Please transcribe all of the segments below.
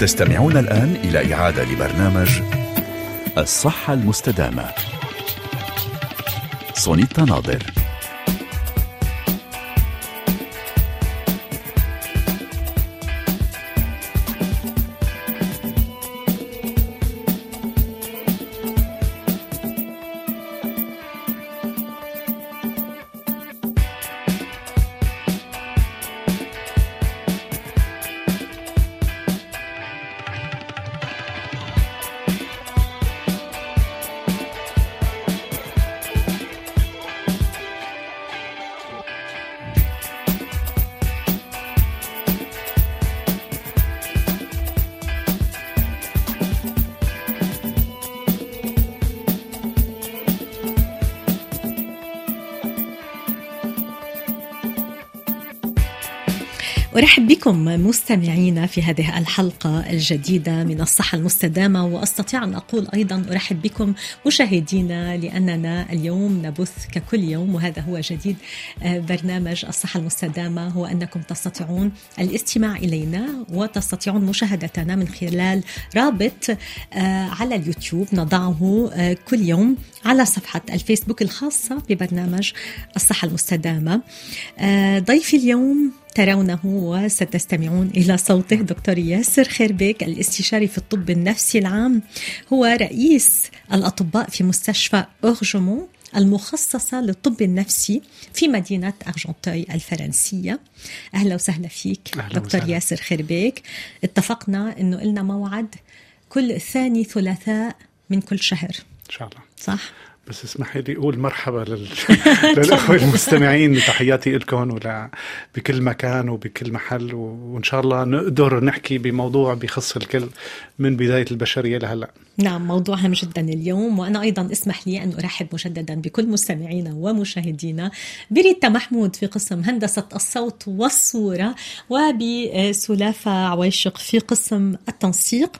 تستمعون الآن إلى إعادة لبرنامج الصحة المستدامة. سونيتا ناظر. مستمعينا في هذه الحلقة الجديدة من الصحة المستدامة وأستطيع أن أقول أيضا أرحب بكم مشاهدينا لأننا اليوم نبث ككل يوم وهذا هو جديد آه، برنامج الصحة المستدامة. هو أنكم تستطيعون الاستماع إلينا وتستطيعون مشاهدتنا من خلال رابط آه، على اليوتيوب. نضعه آه، كل يوم على صفحة الفيسبوك الخاصة ببرنامج الصحة المستدامة. ضيفي اليوم ترونه وستستمعون إلى صوته دكتور ياسر خيربيك الاستشاري في الطب النفسي العام هو رئيس الأطباء في مستشفى أورجمون المخصصة للطب النفسي في مدينة أرجنتوي الفرنسية. أهلا وسهلا فيك أهلا دكتور وسهلا. ياسر خيربيك. اتفقنا أنه لنا موعد كل ثاني ثلاثاء من كل شهر. إن شاء الله. صح؟ بس اسمحي لي أقول مرحبا لل... للإخوة المستمعين تحياتي لكم ولا بكل مكان وبكل محل وإن شاء الله نقدر نحكي بموضوع بخص الكل من بداية البشرية لهلأ. نعم موضوع هام جدا اليوم وأنا أيضا اسمح لي أن أرحب مجددا بكل مستمعينا ومشاهدينا بريتا محمود في قسم هندسة الصوت والصورة وبسلافة عويشق في قسم التنسيق.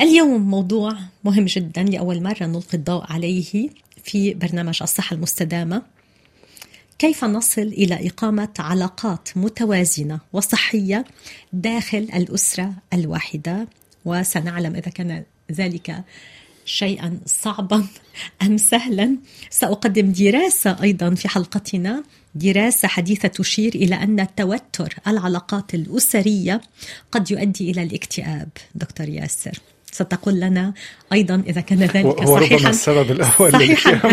اليوم موضوع مهم جدا لأول مرة نلقي الضوء عليه في برنامج الصحة المستدامة. كيف نصل إلى إقامة علاقات متوازنة وصحية داخل الأسرة الواحدة؟ وسنعلم إذا كان ذلك شيئا صعبا أم سهلا. سأقدم دراسة أيضا في حلقتنا. دراسة حديثة تشير إلى أن توتر العلاقات الأسرية قد يؤدي إلى الاكتئاب. دكتور ياسر. ستقول لنا أيضا إذا كان ذلك صحيحا السبب الأول صحيحا.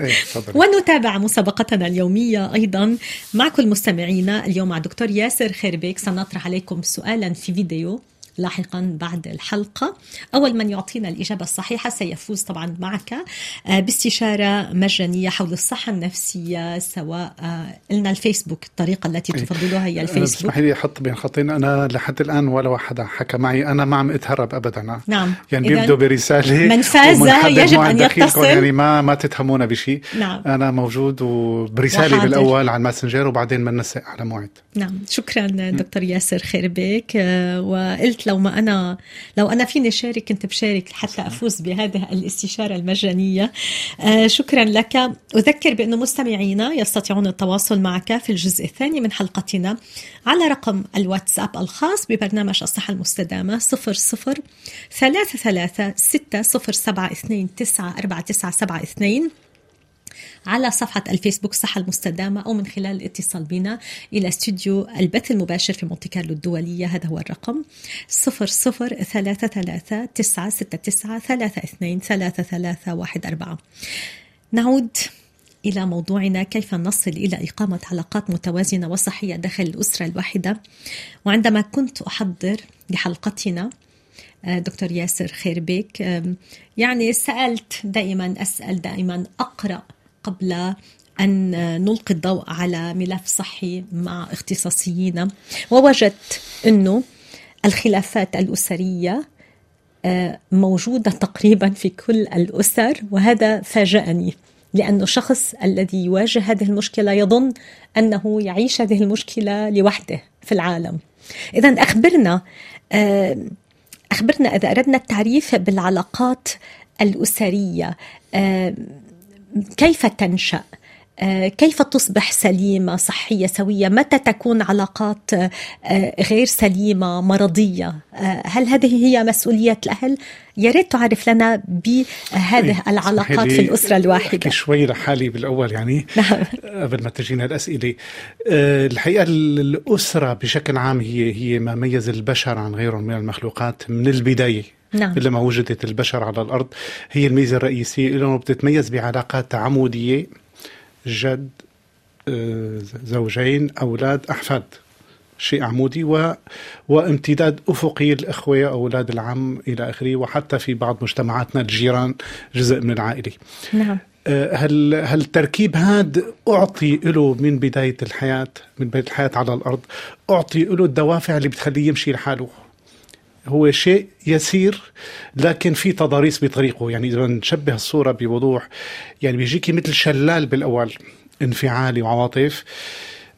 إيه، ونتابع مسابقتنا اليومية أيضا مع كل مستمعينا اليوم مع دكتور ياسر خيربيك. سنطرح عليكم سؤالا في فيديو. لاحقا بعد الحلقة. أول من يعطينا الإجابة الصحيحة سيفوز طبعا معك آه، باستشارة مجانية حول الصحة النفسية سواء آه، لنا الفيسبوك الطريقة التي. تفضلها هي الفيسبوك. اسمحي لي أحط بين خطين. أنا لحد الآن ولا واحد حكى معي. أنا ما عم أتهرب أبدا. نعم. يعني بيبدو برسالة من فاز يجب أن يتصل. يعني ما ما تتهمونا بشيء نعم. أنا موجود وبرسالة وحاضر. بالأول على الماسنجر وبعدين بننسق على موعد. نعم. شكرا دكتور ياسر خيربيك آه، وقلت لو ما أنا لو أنا فيني شارك كنت بشارك حتى أفوز بهذه الاستشارة المجانية. آه شكرا لك. أذكر بانه مستمعينا يستطيعون التواصل معك في الجزء الثاني من حلقتنا على رقم الواتساب الخاص ببرنامج الصحة المستدامة 00 33 072 9 على صفحة الفيسبوك صحة المستدامة أو من خلال الاتصال بنا إلى استوديو البث المباشر في مونتي كارلو الدولية. هذا هو الرقم 0033 969 32 3314 نعود إلى موضوعنا. كيف نصل إلى إقامة علاقات متوازنة وصحية داخل الأسرة الواحدة؟ وعندما كنت أحضر لحلقتنا آه، دكتور ياسر خيربيك يعني سألت دائما أسأل دائما أقرأ قبل أن نلقي الضوء على ملف صحي مع اختصاصيين. ووجدت أنه الخلافات الأسرية آه، موجودة تقريبا في كل الأسر وهذا فاجأني لأنه شخص الذي يواجه هذه المشكلة يظن أنه يعيش هذه المشكلة لوحده في العالم. إذا أخبرنا آه، أخبرنا إذا أردنا التعريف بالعلاقات الأسرية آه، كيف تنشأ؟ آه، كيف تصبح سليمة صحية سوية؟ متى تكون علاقات آه، غير سليمة مرضية؟ آه، هل هذه هي مسؤولية الأهل؟ يا ريت تعرف لنا بهذه العلاقات في الأسرة الواحدة. شوي لحالي بالأول يعني. نعم. قبل ما تجينا الأسئلة. الحقيقة الأسرة بشكل عام هي هي ما ميز البشر عن غيرهم من المخلوقات من البداية. نعم. لما وجدت البشر على الأرض هي الميزة الرئيسية لأنه بتتميز بعلاقات تعامدية جد آه، زوجين أولاد أحفاد شيء عمودي و... وامتداد أفقي الأخوة أولاد العم إلى آخره وحتى في بعض مجتمعاتنا الجيران جزء من العائلة. نعم. آه، هل هل التركيب هذا أعطي له من بداية الحياة من بداية الحياة على الأرض أعطي له الدوافع اللي بتخليه يمشي لحاله. هو شيء يسير لكن في تضاريس بطريقه. يعني إذا نشبه الصورة بوضوح يعني بيجيكي مثل شلال بالأول انفعالي وعواطف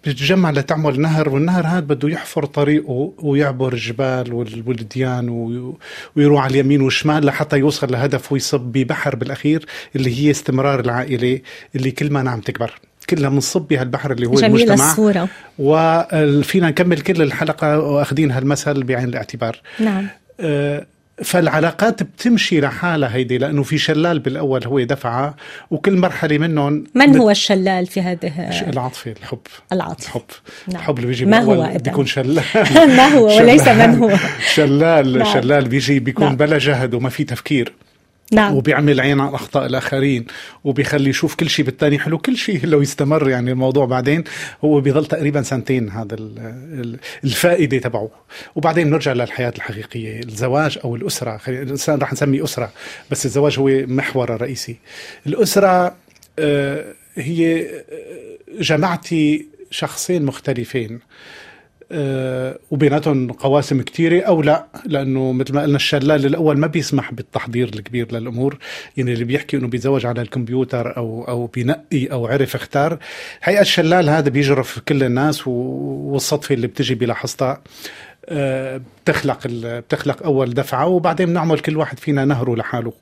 بتتجمع لتعمل نهر والنهر هذا بده يحفر طريقه ويعبر الجبال والوديان ويروح على اليمين والشمال لحتى يوصل لهدف ويصب ببحر بالأخير اللي هي استمرار العائلة اللي كل ما نعم تكبر. كلها بنصب بهالبحر اللي هو جميل المجتمع. الصورة. وفينا نكمل كل الحلقة واخذين هالمثل بعين الاعتبار. نعم. أه فالعلاقات بتمشي لحالها هيدي لأنه في شلال بالأول هو دفعه وكل مرحلة منهم من هو الشلال في هذه؟ العاطفة الحب. العاطفة. الحب نعم. الحب اللي بيجي ما هو بيكون شلال ما هو وليس من هو. شلال نعم. شلال بيجي بيكون نعم. بلا جهد وما في تفكير. نعم. وبيعمل عين على أخطاء الآخرين وبيخلي يشوف كل شيء بالتاني حلو. كل شيء لو يستمر يعني الموضوع بعدين هو بيضل تقريبا سنتين هذا الفائدة تبعه. وبعدين بنرجع للحياة الحقيقية الزواج أو الأسرة. الإنسان رح نسميه أسرة بس الزواج هو محور الرئيسي الأسرة آه، هي آه، جمعتي شخصين مختلفين. وبيناتهم قواسم كثيرة أو لا لأنه مثل ما قلنا الشلال الأول ما بيسمح بالتحضير الكبير للأمور. يعني اللي بيحكي أنه بيتزوج على الكمبيوتر أو أو بينقي أو عرف اختار. حقيقة الشلال هذا بيجرف كل الناس والصدفة اللي بتجي بلحظتها آه، بتخلق بتخلق أول دفعة وبعدين بنعمل كل واحد فينا نهره لحاله.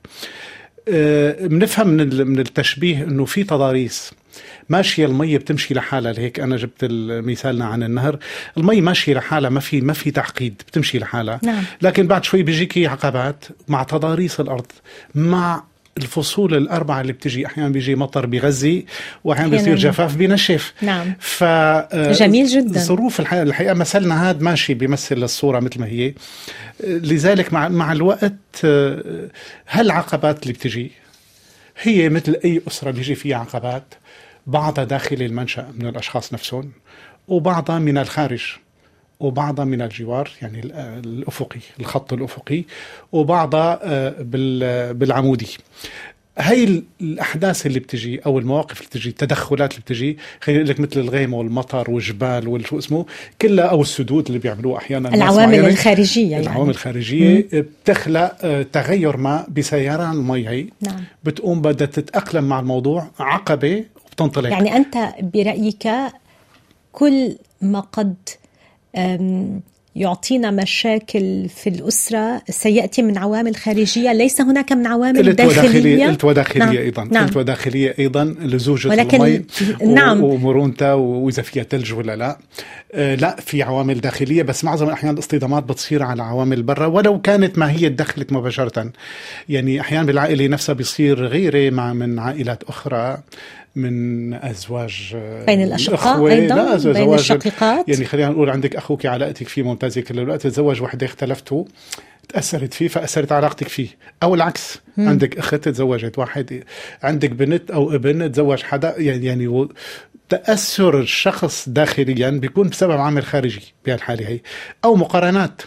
آه، بنفهم من التشبيه إنه في تضاريس. ماشية المي بتمشي لحالها لهيك أنا جبت مثالنا عن النهر. المي ماشية لحالها ما في ما في تعقيد بتمشي لحالها. نعم. لكن بعد شوي بيجيكي عقبات مع تضاريس الأرض مع الفصول الأربعة اللي بتجي. أحيانا بيجي مطر بغزي وأحيانا بيصير جفاف بنشف. نعم. ف جميل جدا. ظروف الحقيقة, الحقيقة مثلنا هذا ماشي بيمثل الصورة مثل ما هي. لذلك مع مع الوقت هالعقبات اللي بتجي هي مثل أي أسرة بيجي فيها عقبات. بعضها داخل المنشأ من الأشخاص نفسهم وبعضها من الخارج وبعضها من الجوار يعني الأفقي الخط الأفقي وبعضها آه، بالعمودي هاي الأحداث اللي بتجي أو المواقف اللي بتجي التدخلات اللي بتجي خلينا لك مثل الغيم والمطر والجبال والشو اسمه كلها أو السدود اللي بيعملوه أحيانا العوامل الخارجية يعني العوامل الخارجية مم. بتخلق آه، تغير ما بسياران المي هي نعم. بتقوم بدها تتأقلم مع الموضوع عقبة وبتنطلق يعني أنت برأيك كل ما قد يعطينا مشاكل في الأسرة سيأتي من عوامل خارجية ليس هناك من عوامل داخلية قلت وداخلية نعم. أيضا نعم. قلت وداخلية أيضا لزوجة ولكن المي نعم. ومرونتها وإذا فيها ثلج ولا لا آه لا في عوامل داخلية بس معظم الأحيان الاصطدامات بتصير على عوامل برا ولو كانت ما هي دخلت مباشرة يعني أحيانا بالعائلة نفسها بيصير غيرة مع من عائلات أخرى من أزواج بين الأشقاء أيضا؟ لا بين الشقيقات؟ يعني خلينا نقول عندك أخوك علاقتك فيه ممتازة كل الوقت تزوج وحدة اختلفتوا تأثرت فيه فأثرت علاقتك فيه. أو العكس مم. عندك أخت تزوجت واحد عندك بنت أو ابن تزوج حدا يعني يعني تأثر الشخص داخليا بيكون بسبب عامل خارجي بهالحالة هي. أو مقارنات.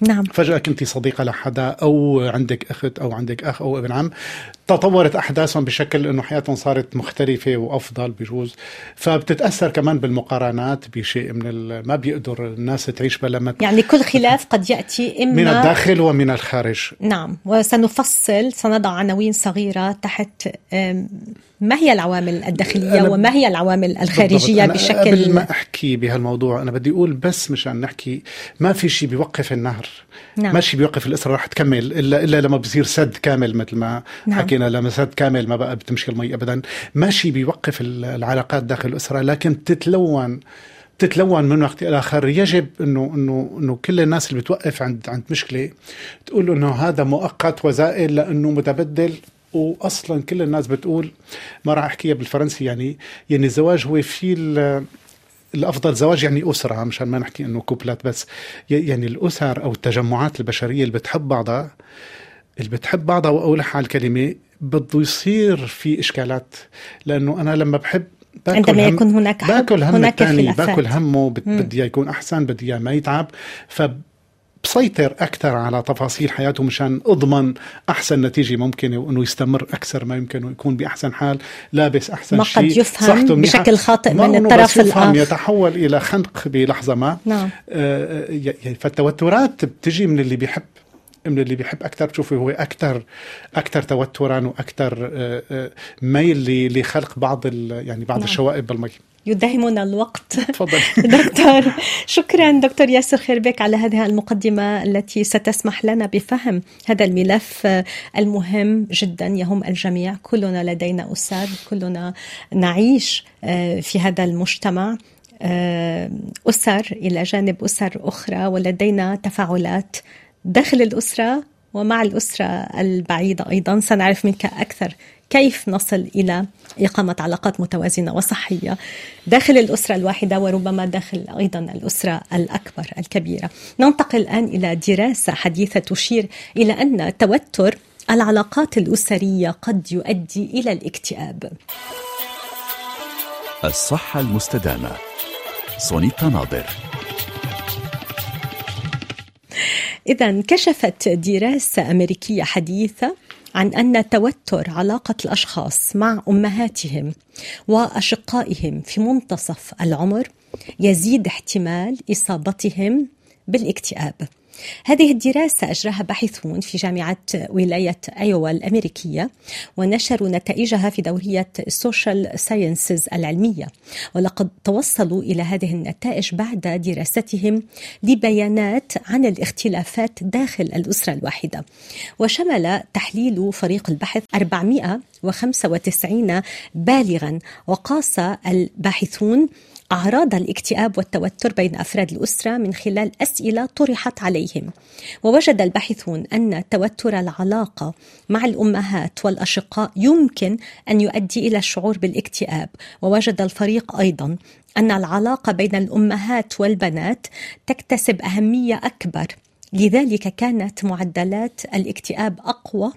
نعم. فجأة كنت صديقة لحدا أو عندك أخت أو عندك أخ أو ابن عم. تطورت أحداثهم بشكل أنه حياتهم صارت مختلفة وأفضل بجوز. فبتتأثر كمان بالمقارنات بشيء من ما بيقدر الناس تعيش بلا ما يعني كل خلاف قد يأتي إما من الداخل ومن الخارج. نعم وسنفصل سنضع عناوين صغيرة تحت ما هي العوامل الداخلية وما هي العوامل الخارجية أنا بشكل قبل ما أحكي بهالموضوع أنا بدي أقول بس مشان نحكي ما في شيء بيوقف النهر. نعم. ماشي بيوقف الاسره رح تكمل الا إلا لما بصير سد كامل مثل ما نعم. حكينا. لما سد كامل ما بقى بتمشي المي ابدا. ماشي بيوقف ال- العلاقات داخل الأسرة لكن تتلون تتلون من وقت إلى آخر. يجب إنه إنه إنه كل الناس اللي بتوقف عند عند مشكلة تقول إنه هذا مؤقت وزائل لأنه متبدل. واصلا كل الناس بتقول ما راح أحكيها بالفرنسي يعني يعني الزواج هو في ال- الأفضل زواج يعني أسرة مشان ما نحكي إنه كوبلات بس. يعني الأسر أو التجمعات البشرية اللي بتحب بعضها اللي بتحب بعضها واولح على الكلمة بده يصير في إشكالات لأنه أنا لما بحب باكل عندما هم- يكون هناك حب باكل هم هناك الثاني. باكل همه. بدي إياه يكون أحسن بدي إياه ما يتعب ف بسيطر أكثر على تفاصيل حياته مشان أضمن أحسن نتيجة ممكنه وإنه يستمر أكثر ما يمكن ويكون بأحسن حال لابس أحسن ما شيء قد يفهم. بشكل خاطئ من الطرف الآخر. يتحول إلى خنق بلحظة ما نعم آه، ي- فالتوترات بتجي من اللي بيحب من اللي بيحب أكثر بتشوفي هو أكثر أكثر توترا وأكثر آه، آه، ميل لخلق بعض يعني بعض نعم. الشوائب بالمي. يداهمنا الوقت. تفضل. دكتور شكرا دكتور ياسر خيربيك على هذه المقدمة التي ستسمح لنا بفهم هذا الملف المهم جدا يهم الجميع. كلنا لدينا أسر كلنا نعيش آه، في هذا المجتمع. آه، أسر إلى جانب أسر أخرى ولدينا تفاعلات داخل الأسرة ومع الأسرة البعيدة أيضا. سنعرف منك أكثر كيف نصل إلى إقامة علاقات متوازنة وصحية داخل الأسرة الواحدة وربما داخل أيضا الأسرة الأكبر الكبيرة. ننتقل الآن إلى دراسة حديثة تشير إلى أن توتر العلاقات الأسرية قد يؤدي إلى الاكتئاب. الصحة المستدامة سونيتا ناظر. إذا كشفت دراسة أمريكية حديثة عن أن توتر علاقة الأشخاص مع أمهاتهم وأشقائهم في منتصف العمر يزيد احتمال إصابتهم بالاكتئاب. هذه الدراسة أجراها باحثون في جامعة ولاية أيوا الأمريكية ونشروا نتائجها في دورية ال Social Sciences العلمية. ولقد توصلوا إلى هذه النتائج بعد دراستهم لبيانات عن الاختلافات داخل الأسرة الواحدة. وشمل تحليل فريق البحث 495 بالغا وقاس الباحثون أعراض الاكتئاب والتوتر بين أفراد الأسرة من خلال أسئلة طرحت عليهم. ووجد الباحثون أن توتر العلاقة مع الأمهات والأشقاء يمكن أن يؤدي إلى الشعور بالاكتئاب. ووجد الفريق أيضا أن العلاقة بين الأمهات والبنات تكتسب أهمية أكبر. لذلك كانت معدلات الاكتئاب أقوى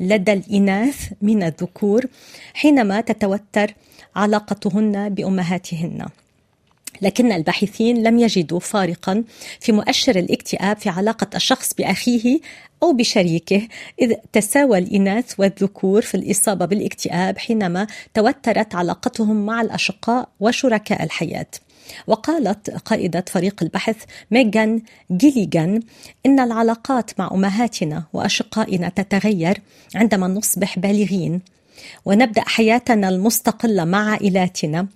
لدى الإناث من الذكور حينما تتوتر علاقتهن بأمهاتهن. لكن الباحثين لم يجدوا فارقا في مؤشر الاكتئاب في علاقة الشخص بأخيه أو بشريكه إذ تساوى الإناث والذكور في الإصابة بالاكتئاب حينما توترت علاقتهم مع الأشقاء وشركاء الحياة. وقالت قائدة فريق البحث ميغان جيليغان إن العلاقات مع أمهاتنا وأشقائنا تتغير عندما نصبح بالغين. ونبدأ حياتنا المستقلة مع عائلاتنا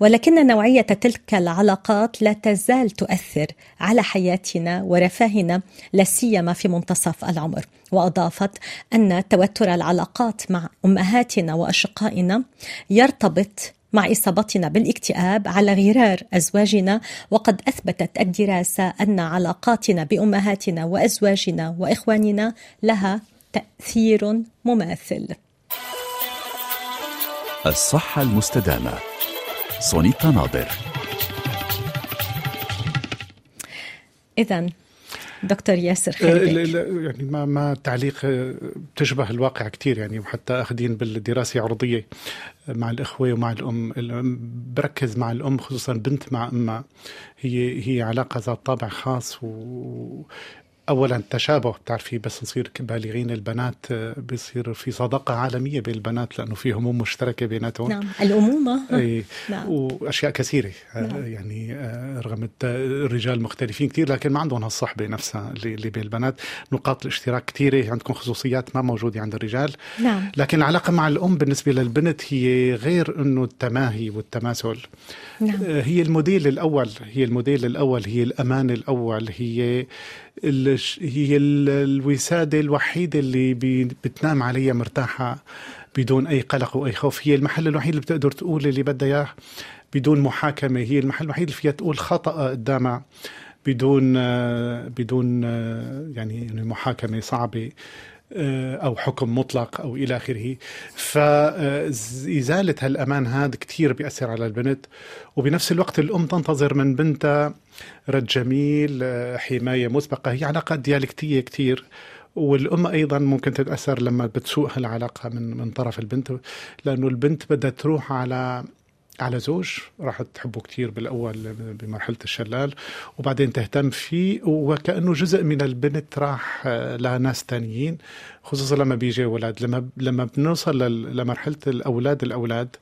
ولكن نوعية تلك العلاقات لا تزال تؤثر على حياتنا ورفاهنا لا سيما في منتصف العمر. وأضافت أن توتر العلاقات مع أمهاتنا وأشقائنا يرتبط مع إصابتنا بالاكتئاب على غرار أزواجنا وقد أثبتت الدراسة أن علاقاتنا بأمهاتنا وأزواجنا وإخواننا لها تأثير مماثل. الصحة المستدامة. سونيتا ناظر. إذا دكتور ياسر آه، لا، يعني ما ما تعليق آه، بتشبه الواقع كثير يعني وحتى أخذين بالدراسة عرضية مع الأخوة ومع الأم. الأم بركز مع الأم خصوصا بنت مع أمها. هي هي علاقة ذات طابع خاص و اولا تشابه بتعرفي بس نصير بالغين البنات آه، بيصير في صداقة عالمية بين البنات لأنه في هموم مشتركة بيناتهم. نعم الأمومة. اي نعم. وأشياء كثيرة آه، نعم. يعني آه، رغم الرجال مختلفين كثير لكن ما عندهم هالصحبة نفسها اللي اللي بين البنات. نقاط الاشتراك كثيرة عندكم خصوصيات ما موجودة عند الرجال. نعم. لكن العلاقة مع الأم بالنسبة للبنت هي غير إنه التماهي والتماثل. نعم. هي الموديل الأول هي الموديل الأول هي الأمان الأول هي هي ال- الوسادة الوحيدة اللي بتنام عليها مرتاحة بدون أي قلق وأي خوف. هي المحل الوحيد اللي بتقدر تقول اللي بدها إياه بدون محاكمة. هي المحل الوحيد اللي فيها تقول خطأ قدامها بدون آه، بدون آه، يعني محاكمة صعبة. آه، أو حكم مطلق أو إلى آخره. فإزالة هالأمان هذا كتير بيأثر على البنت. وبنفس الوقت الأم تنتظر من بنتها رد جميل آه، حماية مسبقة. هي علاقات ديالكتية كتير. والأم أيضا ممكن تتأثر لما بتسوء هالعلاقة من من طرف البنت. لأنه البنت بدها تروح على على زوج راح تحبه كتير بالأول بمرحلة الشلال وبعدين تهتم فيه وكأنه جزء من البنت راح لناس تانيين خصوصا لما بيجي ولد لما لما بنوصل لمرحلة الأولاد الأولاد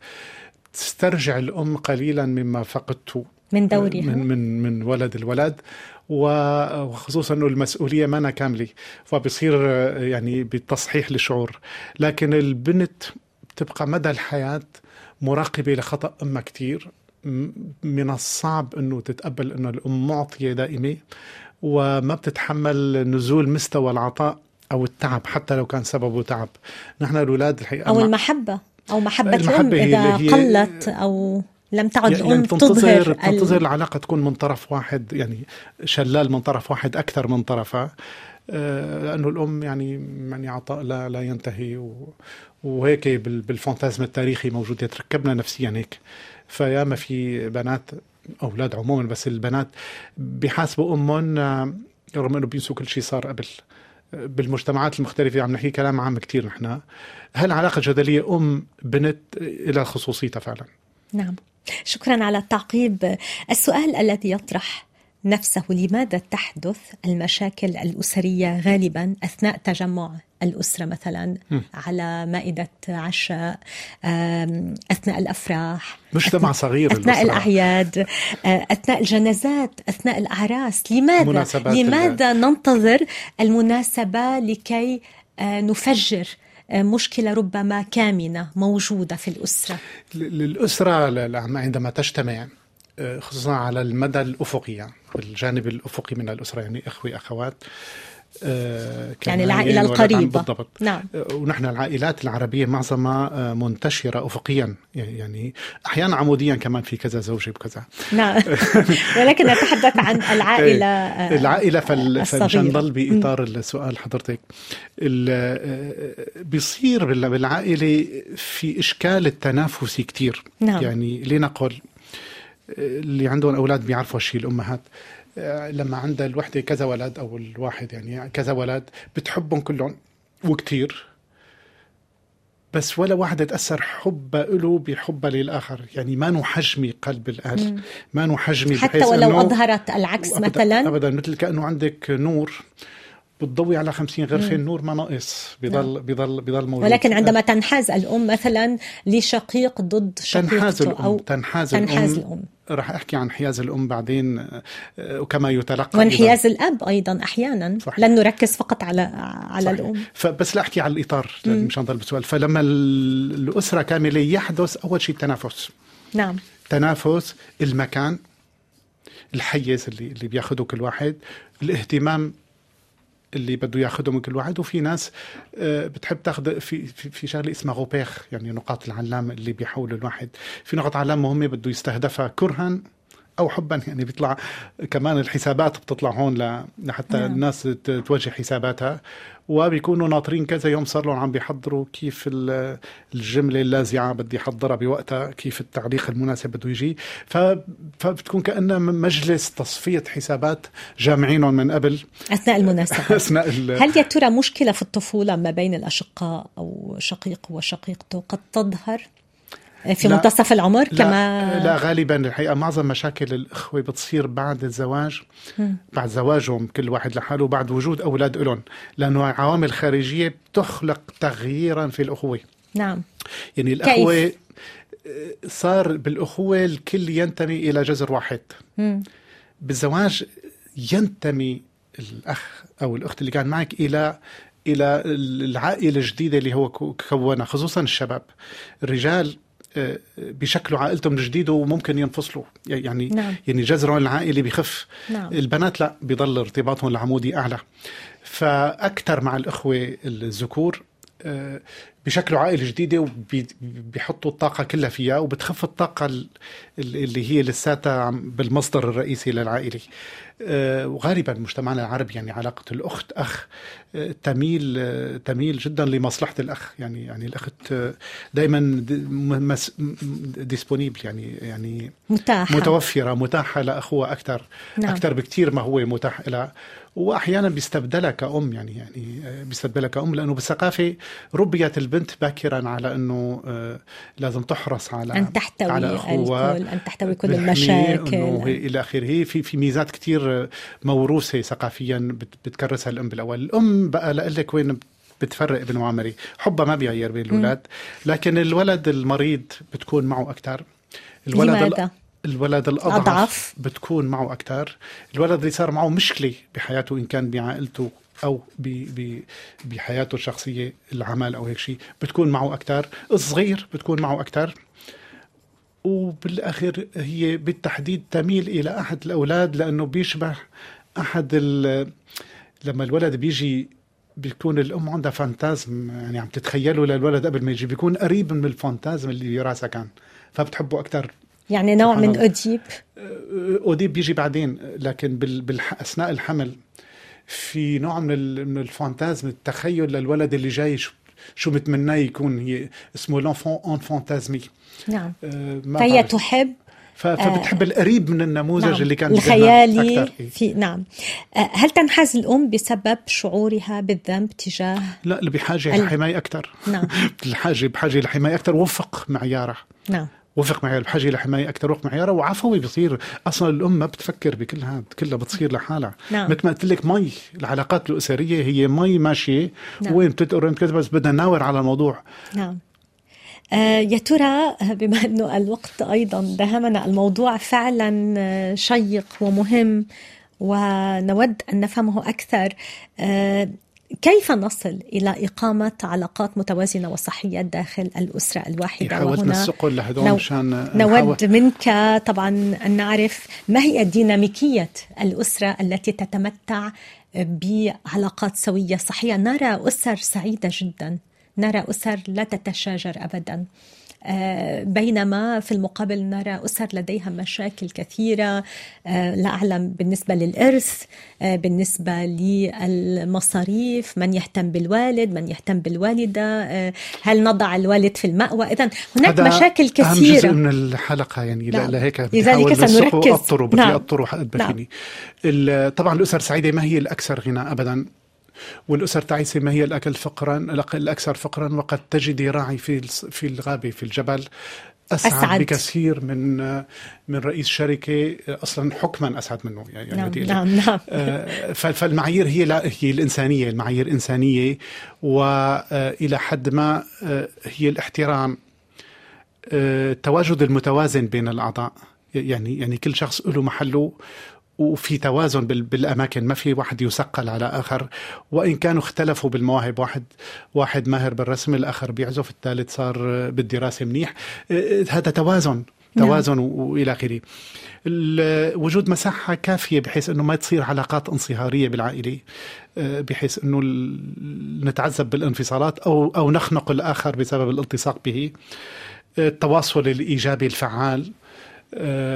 تسترجع الأم قليلا مما فقدته. من دورها. من من من ولد الولد وخصوصا إنه المسؤولية ما كاملة فبصير يعني بتصحيح للشعور لكن البنت بتبقى مدى الحياة مراقبه لخطا امها كثير من الصعب إنه تتقبل إنه الأم معطية دائمة وما بتتحمل نزول مستوى العطاء أو التعب حتى لو كان سببه تعب. نحن الأولاد الحقيقة أو مع- المحبة أو محبة المحبة الأم هي إذا اللي هي- قلت أو لم تعد يعني الأم بتنتظر تظهر بتنتظر ال... العلاقة تكون من طرف واحد يعني شلال من طرف واحد أكثر من طرفها. آه، لأنه الأم يعني يعني عطاء لا لا ينتهي و- وهيك بال- بالفانتازم التاريخي موجود يتركبنا نفسيا هيك. فياما في بنات أولاد عموما بس البنات بيحاسبوا أمهم رغم إنه بينسوا كل شيء صار قبل بالمجتمعات المختلفة عم نحكي كلام عام كتير نحن هالعلاقة الجدلية أم بنت إلى خصوصيتها فعلا؟ نعم. شكرا على التعقيب. السؤال الذي يطرح نفسه لماذا تحدث المشاكل الأسرية غالبا أثناء تجمع الأسرة مثلا م. على مائدة عشاء أثناء الأفراح مجتمع صغير أثناء الأسرة. الأعياد آه، أثناء الجنازات أثناء الأعراس لماذا لماذا ننتظر المناسبة لكي آه، نفجر آه، مشكلة ربما كامنة موجودة في الأسرة للأسرة عندما تجتمع خصوصا على المدى الأفقي يعني الجانب الأفقي من الأسرة يعني إخوة أخوات آه، يعني العائلة القريبة. بالضبط. نعم. آه، ونحن العائلات العربية معظمها آه، منتشرة أفقيا يعني- يعني أحيانا عموديا كمان في كذا زوجة بكذا. نعم. ولكن نتحدث عن العائلة آه، العائلة فال... فمشان نضل بإطار السؤال حضرتك. ال... بيصير بال- بالعائلة في إشكال التنافسي كتير. نعم. يعني لنقل اللي عندهم أولاد بيعرفوا هالشيء الأمهات. آه، لما عندها الوحدة كذا ولد أو الواحد يعني كذا ولد بتحبهم كلهم وكتير. بس ولا واحد تأثر حبه له بحبه للآخر. يعني ما نحجمي قلب الأهل. ما نحجمي حتى ولو أظهرت العكس أبداً- مثلا. ابدا مثل كأنه عندك نور. بتضوي على 50 غرفة النور ما ناقص بضل بضل بضل موجود. ولكن عندما تنحاز الأم مثلا لشقيق ضد تنحاز شقيقته الأم أو تنحاز, تنحاز الأم. الأم رح أحكي عن انحياز الأم بعدين آه، وكما يتلقى وانحياز الأب أيضا أحيانا. صحيح. لن نركز فقط على على صحيح. الأم. فبس لا أحكي على الإطار مشان ضل بالسؤال فلما ال- الأسرة كامله يحدث أول شيء التنافس. نعم. تنافس المكان الحيز اللي اللي بياخده كل واحد الاهتمام اللي بده ياخده من كل واحد. وفي ناس آه، بتحب تاخذ في في, في شغلة اسمها غوبيخ يعني نقاط العلام اللي بيحول الواحد. في نقاط علام مهمة بده يستهدفها. كرها أو حبا يعني بيطلع كمان الحسابات بتطلع هون لحتى نعم. الناس توجه حساباتها. وبيكونوا ناطرين كذا يوم صار لهم عم بيحضروا كيف ال- الجملة اللاذعه بدي أحضرها بوقتها كيف التعليق المناسب بده يجي. فبتكون كأنها مجلس تصفية حسابات جامعينهم من قبل. أثناء المناسبة. أثناء هل يا ترى مشكلة في الطفولة ما بين الأشقاء أو شقيق وشقيقته قد تظهر؟ في لا. منتصف العمر لا كما لا غالبا الحقيقة معظم مشاكل الأخوة بتصير بعد الزواج بعد زواجهم كل واحد لحاله بعد وجود أولاد لهم لأنه عوامل خارجية بتخلق تغييرا في الأخوة. نعم. يعني الأخوة آه، صار بالأخوة الكل ينتمي إلى جذر واحد. مم. بالزواج ينتمي الأخ أو الأخت اللي كان معك إلى إلى العائلة الجديدة اللي هو كو- كونها خصوصا الشباب. الرجال بيشكلوا عائلتهم من جديد وممكن ينفصلوا يعني نعم. يعني جذرهم العائلي بيخف نعم. البنات لا بيضل ارتباطهم العمودي أعلى فأكثر مع الأخوة الذكور آه، بشكلوا عائلة جديدة وبيحطوا الطاقة كلها فيها وبتخف الطاقة ال- ال- اللي هي لساتها بالمصدر الرئيسي للعائلة آه، وغالبا مجتمعنا العربي يعني علاقة الأخت أخ آه، تميل آه، تميل جدا لمصلحة الأخ يعني يعني الأخت دائما ديسبونيبل يعني يعني متاحة متوفرة متاحة لأخوها أكثر. نعم. أكثر بكثير ما هو متاح لها وأحيانا بيستبدلها كأم يعني يعني آه، بيستبدلها كأم لأنه بالثقافة ربيت البنت باكرا على أنه آه، لازم تحرص على أن تحتوي على الكل أن تحتوي كل المشاكل. هي إلى آخره. في في ميزات كثير موروثة ثقافيا بت- بتكرسها الأم بالأول. الأم بقى لك وين بتفرق بين وعمري حبها ما بيغير بين الاولاد لكن الولد المريض بتكون معه أكثر الولد ال- لماذا؟ الولد الأضعف أضعف. بتكون معه أكثر الولد اللي صار معه مشكلة بحياته إن كان بعائلته ب بحياته الشخصية العمل أو هيك شيء بتكون معه أكثر الصغير بتكون معه أكثر وبالأخير هي بالتحديد تميل إلى أحد الأولاد لأنه بيشبه ال- لما الولد بيجي بيكون الأم عندها فانتازم يعني عم تتخيله للولد قبل ما يجي بيكون قريب من الفانتازم اللي براسها كان فبتحبه أكثر يعني نوع من الأوديب اوديب بيجي بعدين لكن بال... أثناء الحمل في نوع من. من ال fantasme التخيل للولد اللي جاي شو شو متمناه يكون هي اسمه l'enfant en fantasmé نعم ما فهي. تحب. فبتحب القريب من النموذج نعم. اللي كان الخيالي أكتر. في نعم آه، هل تنحاز الأم بسبب شعورها بالذنب تجاه لا اللي بحاجة لحماية أكثر نعم الحاجة بحاجة لحماية أكثر وفق معيارها نعم وفق معيار بحاجه لحمايه أكثر وفق معيارها وعفوي بصير أصلا الام ما بتفكر بكل هذا كلها بتصير لحالها. نعم. مثل ما قلت لك مي العلاقات الأسرية هي مي ماشية. نعم. وين بتدقر وين بتكذب بس بدنا نناور على الموضوع. نعم. آه، يا ترى آه، بما إنه الوقت أيضا دهمنا الموضوع فعلا آه، شيق ومهم ونود أن نفهمه أكثر. كيف نصل إلى إقامة علاقات متوازنة وصحية داخل الأسرة الواحدة؟ حاولت وهنا لهدول نو- مشان نود منك طبعا أن نعرف ما هي ديناميكية الأسرة التي تتمتع بعلاقات سوية صحية. نرى أسر سعيدة جدا. نرى أسر لا تتشاجر ابدا. آه، بينما في المقابل نرى أسر لديها مشاكل كثيرة آه، لا أعلم بالنسبة للإرث آه، بالنسبة للمصاريف من يهتم بالوالد من يهتم بالوالدة آه، هل نضع الوالد في المأوى اذا هناك مشاكل أهم جزء من الحلقة يعني نعم. لهيك لذلك سنركز. نعم. نعم. طبعا الأسر السعيدة ما هي الأكثر غنى أبدا والأسر تعيسة ما هي الأقل فقرا الأكثر فقرا وقد تجدي راعي في في الغابة في الجبل أسعد, أسعد. بكثير من من رئيس شركة أصلا حكما أسعد منه يعني نعم. نعم نعم آه، فالمعايير هي لا هي الإنسانية المعايير إنسانية وإلى حد ما آه، هي الاحترام آه، التواجد المتوازن بين الأعضاء يعني يعني كل شخص له محله وفي توازن بال- بالأماكن. ما في واحد يثقل على آخر. وإن كانوا اختلفوا بالمواهب واحد واحد ماهر بالرسم الآخر بيعزف الثالث صار آه، بالدراسة منيح. آه، هذا توازن نعم. توازن وإلى آخره. وجود مساحة كافية بحيث إنه ما تصير علاقات انصهارية بالعائلة. آه، بحيث إنه نتعذب بالانفصالات أو أو نخنق الآخر بسبب الالتصاق به. التواصل الإيجابي الفعال. آه،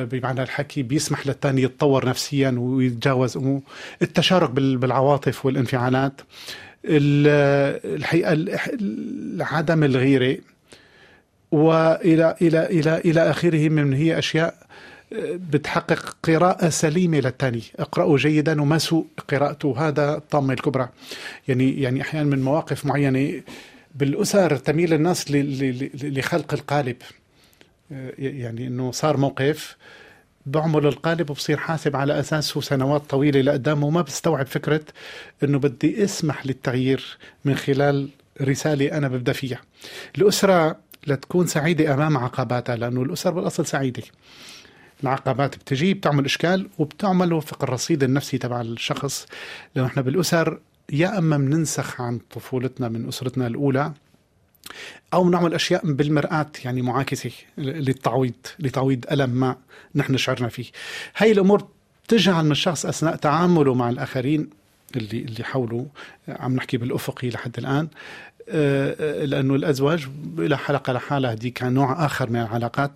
بمعنى الحكي بيسمح للثاني يتطور نفسيا ويتجاوز امور التشارك بال- بالعواطف والانفعالات. ال- الحقيقة ال- عدم الغيرة والى إلى إلى إلى آخره من هي أشياء آه، بتحقق قراءة سليمة للثاني اقرأوا جيدا وما سوء قراءته. هذا الطامة الكبرى. يعني يعني أحيانا من مواقف معينة بالأسر تميل الناس لخلق القالب. آه، يعني إنه صار موقف بعمل القالب وبصير حاسب على اساسه سنوات طويلة لقدام وما بستوعب فكرة إنه بدي أسمح للتغيير من خلال رسالة أنا ببدأ فيها. الأسرة لتكون سعيدة أمام عقباتها لأنه الأسر بالأصل سعيدة. العقبات بتجي بتعمل إشكال وبتعمل وفق الرصيد النفسي تبع الشخص لأنه إحنا بالأسر يا أما بننسخ عن طفولتنا من أسرتنا الأولى أو نعمل أشياء بالمرآة يعني معاكسة للتعويض لتعويض ألم ما نحن شعرنا فيه. هاي الأمور تجعل من الشخص أثناء تعامله مع الآخرين اللي اللي حوله عم نحكي بالافقي لحد الآن آه، لأنه الأزواج لها حلقة لحالها دي كان نوع آخر من العلاقات.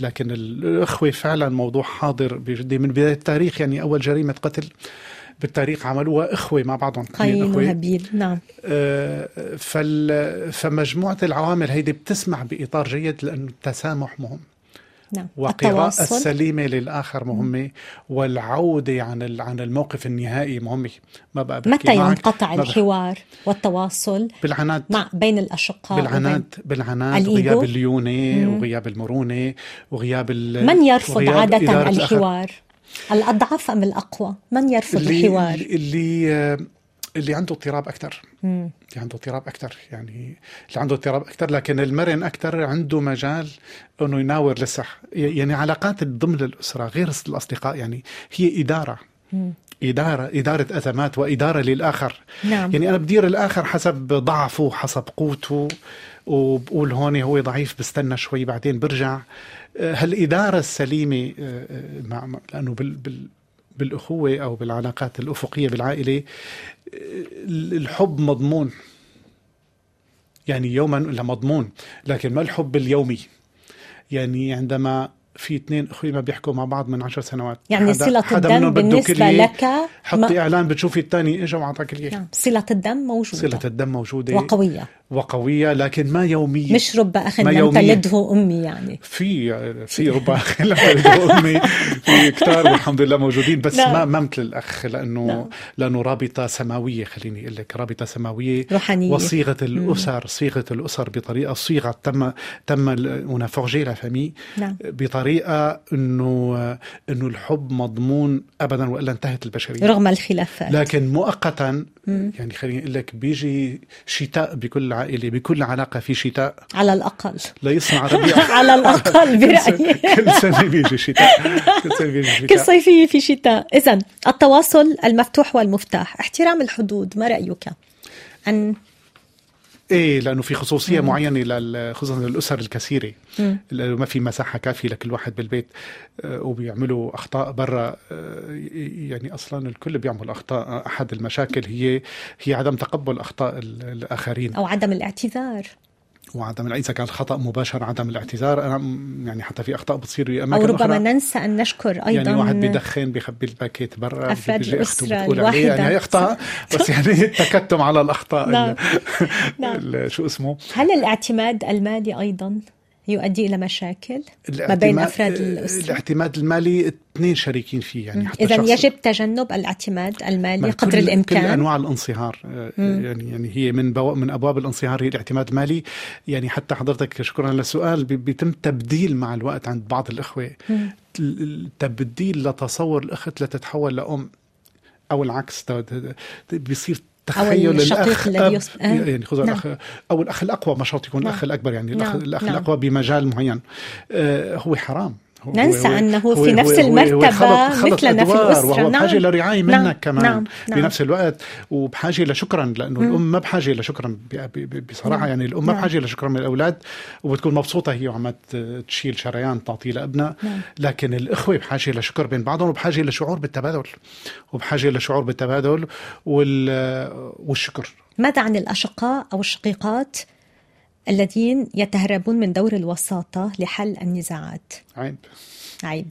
لكن الأخوة فعلا موضوع حاضر بجدي من بداية التاريخ يعني أول جريمة قتل بالتاريخ عملوها إخوة مع بعضهم قايين وهابيل نعم. آه، فال فمجموعة العوامل هيدي بتسمح بإطار جيد لأنه التسامح مهم. نعم. وقراءة السليمة للآخر مهمة والعودة عن عن الموقف النهائي مهمة. ما بقى متى ينقطع الحوار والتواصل بالعناد. مع بين الأشقاء بالعناد بالعناد وغياب الليونة وغياب المرونة وغياب من يرفض عادة الحوار؟ الأضعف أم الأقوى؟ من يرفض اللي الحوار؟ اللي اللي عنده اضطراب أكثر اللي عنده اضطراب أكثر يعني اللي عنده اضطراب أكثر لكن المرن أكثر عنده مجال إنه يناور للصح يعني علاقات ضمن الأسرة غير الأصدقاء يعني هي إدارة مم. إدارة إدارة أزمات وإدارة للآخر نعم. يعني أنا بدير الآخر حسب ضعفه حسب قوته وبقول هون هو ضعيف بستنى شوي بعدين برجع هالإدارة السليمة آه، آه، مع لأنه بال بال بالأخوة أو بالعلاقات الأفقية بالعائلة الحب مضمون. يعني يوما مضمون لكن ما الحب اليومي؟ يعني عندما في اثنين أخوي ما بيحكوا مع بعض من عشر سنوات. يعني صلة الدم بالنسبة لك حطي ما... إعلان بتشوفي الثاني اجى وأعطاك اياه نعم. صلة الدم موجودة. صلة الدم موجودة. وقوية. وقوية لكن ما يومية. مش رب أخ لم تلده أمي يعني. في في رب أخ لم تلده أمي. في كتار والحمد لله موجودين. بس لا. ما ما مثل الأخ لأنه لا. لأنه رابطة سماوية خليني أقول لك رابطة سماوية. روحانية. وصيغة الأسر صيغة الأسر بطريقة صيغة تم تم on forge la famille نعم. بطريقة إنه إنه الحب مضمون أبدا وإلا انتهت البشرية. رغم الخلافات. لكن مؤقتا يعني خليني أقول لك بيجي شتاء بكل عائلة بكل علاقة في شتاء. على الأقل. ليصنع ربيع. على الأقل برأيي. كل سنة بيجي شتاء. كل سنة بيجي شتاء. كل صيفية في شتاء. اذا التواصل المفتوح والمفتاح. احترام الحدود ما رأيك؟ أن إيه لأنه في خصوصية مم. معينة خصوصا للأسر الكثيرة لأنه ما في مساحة كافية لكل واحد بالبيت آه، وبيعملوا أخطاء برا آه، يعني أصلا الكل بيعمل أخطاء أحد المشاكل هي هي عدم تقبل أخطاء الآخرين. أو عدم الاعتذار. وعدم إذا كان خطأ مباشر عدم الاعتذار. أنا يعني حتى في أخطاء بتصير أماكن أو ربما أخرى ننسى أن نشكر أيضا يعني واحد بيدخن بيخبي الباكيت برا أفراد الأسرة الواحده يعني هي أخطاء بس يعني التكتم على الأخطاء نعم. نعم. شو اسمه؟ هل الاعتماد المالي أيضا؟ يؤدي إلى مشاكل ما بين أفراد الأسرة. الاعتماد المالي اثنين شريكين فيه يعني حتى اذا يجب تجنب الاعتماد المالي قدر كل الإمكان. كل أنواع الانصهار آه، يعني يعني هي من بو من أبواب الانصهار هي الاعتماد المالي. يعني حتى حضرتك شكرا للسؤال بيتم تبديل مع الوقت عند بعض الإخوة. تبديل لتصور الأخت لتتحول لأم أو العكس بيصير تخيل الاخ الذي يص... آه. يعني خذ نعم. الاخ أو الأخ الأقوى ما شرط يكون نعم. الاخ الأكبر يعني نعم. الأخ نعم. الاقوى بمجال معين آه هو حرام ننسى هو أنه هو في نفس المرتبة خلط خلط مثلنا في الأسرة وهو نعم. بحاجه لرعايه منك نعم. كمان نعم. نعم. بنفس الوقت وبحاجة لشكرا لأنه الأم ما بحاجة لشكرا بصراحة نعم. يعني الأم ما نعم. بحاجة لشكرا من الأولاد وبتكون مبسوطة هي وعم تشيل شريان تعطيه لابنها نعم. لكن الإخوة بحاجة لشكر بين بعضهم وبحاجة لشعور بالتبادل وبحاجة لشعور بالتبادل والشكر ماذا عن الأشقاء أو الشقيقات الذين يتهربون من دور الوساطة لحل النزاعات. عيب. عيب.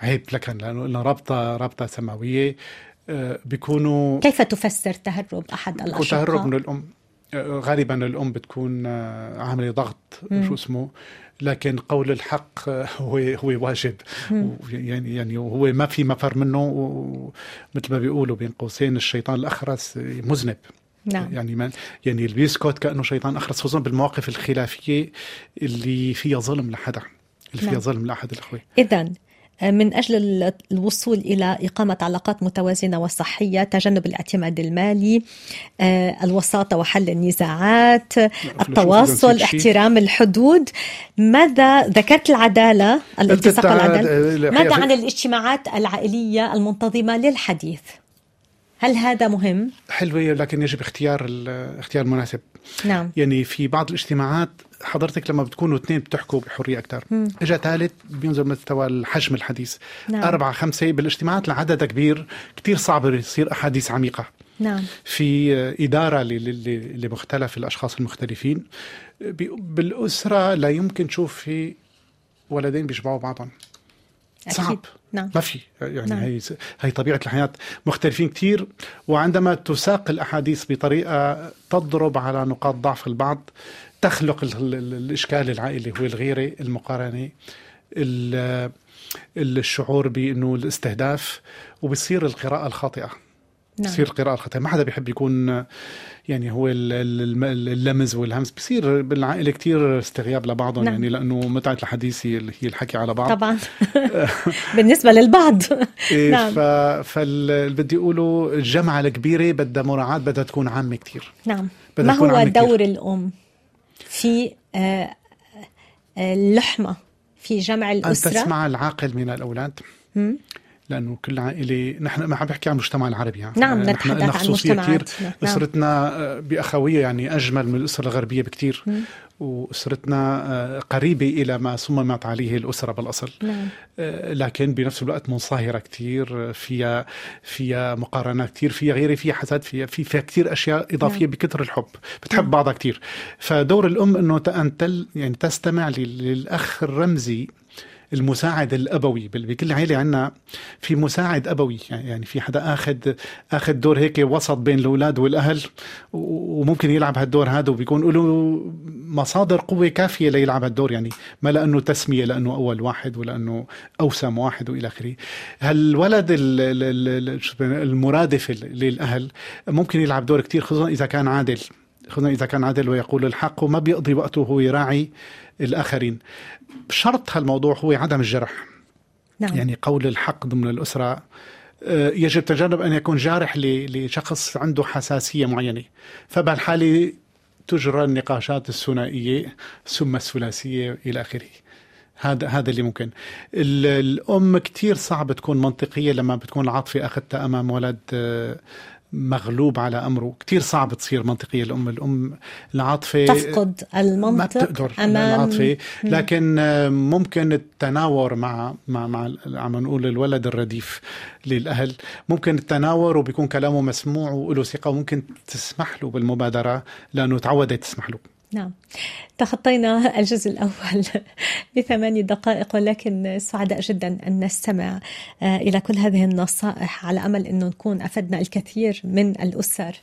عيب. لكن لأنه رابطة رابطة سماوية آه، بيكونوا كيف تفسر تهرب أحد الأشقاء؟ تهرب من الأم. آه، غالبا الأم بتكون آه، عاملة ضغط شو اسمه. لكن قول الحق هو هو واجب. يعني يعني هو ما في مفر منه مثل ما بيقولوا بين قوسين الشيطان الأخرس مذنب. نعم. يعني ما يعني اللي بيسكت كأنه شيطان اخرس خصوصا بالمواقف الخلافية اللي فيها ظلم لحدا اللي فيها نعم. ظلم لأحد الأخوة. اذا من أجل الوصول إلى إقامة علاقات متوازنة وصحية تجنب الاعتماد المالي آه، الوساطة وحل النزاعات التواصل احترام الحدود. ماذا ذكرت العدالة؟ الالتصاق العدالة. ماذا عن الاجتماعات العائلية المنتظمة للحديث؟ هل هذا مهم؟ حلوة لكن يجب اختيار الاختيار المناسب نعم. يعني في بعض الاجتماعات حضرتك لما بتكونوا اثنين بتحكوا بحرية أكثر اجى ثالث بينزل مستوى الحجم الحديث. نعم. أربعة خمسة بالاجتماعات العدد كبير كتير صعب يصير أحاديث عميقة. نعم. في إدارة لمختلف الأشخاص المختلفين. بالأسرة لا يمكن تشوف في ولدين بيشبعوا بعضهم. صعب. نعم. ما في. يعني نعم. هي هي طبيعة الحياة مختلفين كثير وعندما تساق الأحاديث بطريقة تضرب على نقاط ضعف البعض تخلق ال- ال- الإشكال العائلي هو الغيره المقارنة ال- الشعور بأنه الاستهداف وبصير القراءة الخاطئة. نعم. بصير القراءة الخاطئة ما حدا بيحب يكون يعني هو اللمز والهمس بصير بالعائلة كتير استغياب لبعضهم نعم. يعني لأنه متعة الحديث هي الحكي على بعض. طبعا. بالنسبة للبعض. إيه نعم. ف... فال بدي أقوله الجامعة الكبيرة بدها مراعاة بدها تكون عامة كتير. نعم. ما هو عامة كتير. دور الأم؟ في آه، آه، اللحمة في جمع الأسرة؟ تسمع العاقل من الأولاد. مم. لأنه كل عائلة نحن ما عم بحكي عن المجتمع العربي يعني. نعم نحن نتحدث عن مجتمعات كتير. نعم. أسرتنا آه، بأخوية يعني أجمل من الأسرة الغربية بكتير. مم. وأسرتنا آه، قريبة إلى ما صممت عليه الأسرة بالأصل. نعم. آه، لكن بنفس الوقت منصهرة كتير. آه، فيها فيها مقارنات كتير. فيها غيره فيها حسد فيها في فيها كتير أشياء إضافية نعم. بكتر الحب. بتحب بعضها كتير. فدور الأم إنه أن يعني تستمع لل- للأخ الرمزي المساعد الأبوي. بكل عيلة عندنا في مساعد أبوي. يعني يعني في حدا اخذ آخذ دور هيك وسط بين الأولاد والأهل وممكن يلعب هالدور هذا وبيكون له مصادر قوة كافية ليلعب هالدور. يعني ما لأنه تسمية لأنه أول واحد ولأنه أوسم واحد وإلى آخره. هالولد المرادف ال- للأهل ممكن يلعب دور كتير خصوصا إذا كان عادل. خصوصا إذا كان عادل ويقول الحق وما بيقضي وقته وهو يراعي الآخرين. شرط هالموضوع هو عدم الجرح. نعم. يعني قول الحق ضمن الأسرة. آه، يجب تجنب أن يكون جارح لشخص عنده حساسية معينة. فبهالحالة تجرى النقاشات الثنائية ثم الثلاثية إلى آخره. هذا هذا اللي ممكن. ال- الأم كتير صعب تكون منطقية لما بتكون العاطفة أخذتها أمام ولد آه، مغلوب على أمره. كتير صعب تصير منطقية الأم. الأم العاطفة تفقد ما المنطق بتقدر أمام العاطفة. لكن ممكن التناور مع مع مع عم نقول الولد الرديف للأهل. ممكن التناور وبيكون كلامه مسموع وله ثقة وممكن تسمح له بالمبادرة لأنه تعودت تسمح له. نعم. تخطينا الجزء الأول بثماني دقائق ولكن سعداء جدا أن نستمع آه، إلى كل هذه النصائح على أمل أنه نكون أفدنا الكثير من الأسر.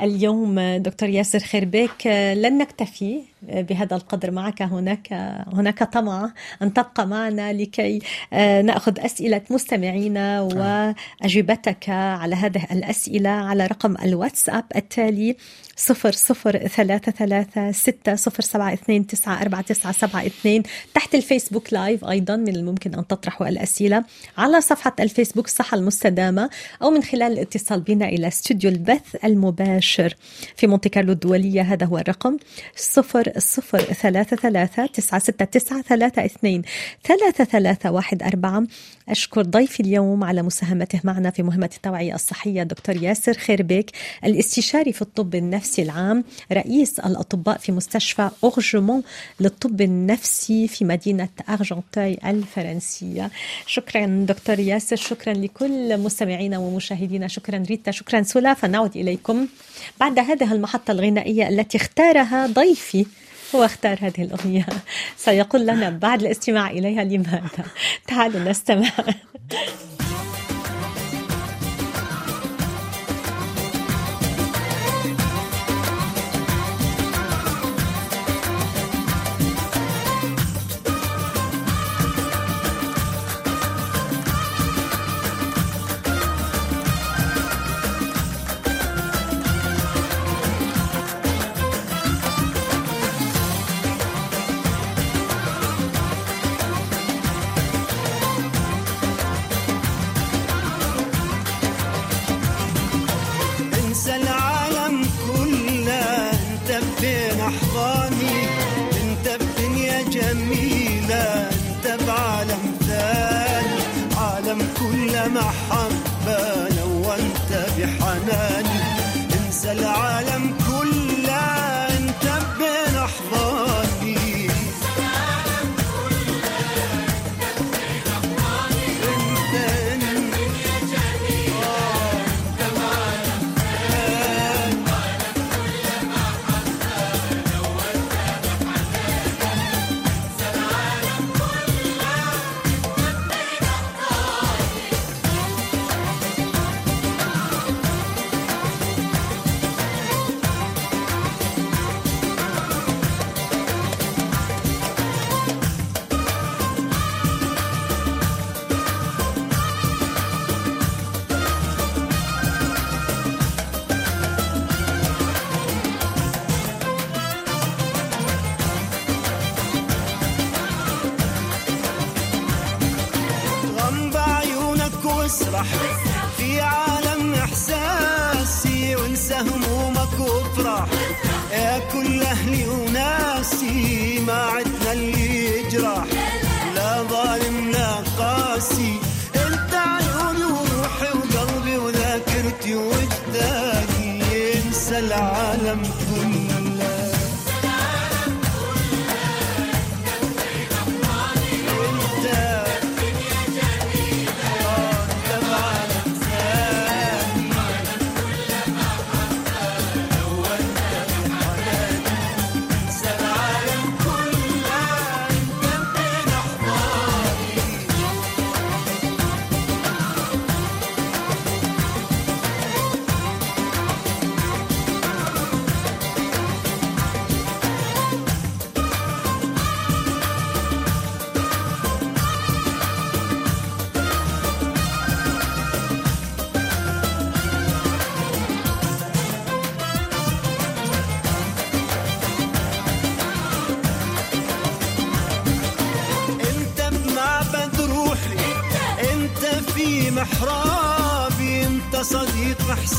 اليوم دكتور ياسر خيربيك آه، لن نكتفي آه، بهذا القدر معك. هناك هناك طمع أن تبقى معنا لكي نأخذ أسئلة مستمعينا وأجوبتك على هذه الأسئلة على رقم الواتساب التالي صفر صفر ثلاثة ثلاثة ستة صفر سبعة اثنين تسعة أربعة تسعة سبعة اثنين. تحت الفيسبوك لايف أيضا من الممكن أن تطرحوا الأسئلة على صفحة الفيسبوك الصحة المستدامة أو من خلال الاتصال بنا إلى استوديو البث المباشر في مونتي كارلو الدولية. هذا هو الرقم صفر صفر ثلاثة ثلاثة تسعة ستة تسعة ثلاثة اثنين ثلاثة ثلاثة واحد أربعة. أشكر ضيفي اليوم على مساهمته معنا في مهمة التوعية الصحية دكتور ياسر خيربيك الاستشاري في الطب النفسي العام رئيس الأطباء في مستشفى أورجمون للطب النفسي في مدينة أرجنتاي الفرنسية. شكرا دكتور ياسر شكرا لكل مستمعينا ومشاهدينا. شكرا ريتا شكرا سولا. فنعود إليكم بعد هذه المحطة الغنائية التي اختارها ضيفي. هو اختار هذه الأغنية. سيقول لنا بعد الاستماع إليها لماذا؟ تعالوا نستمع.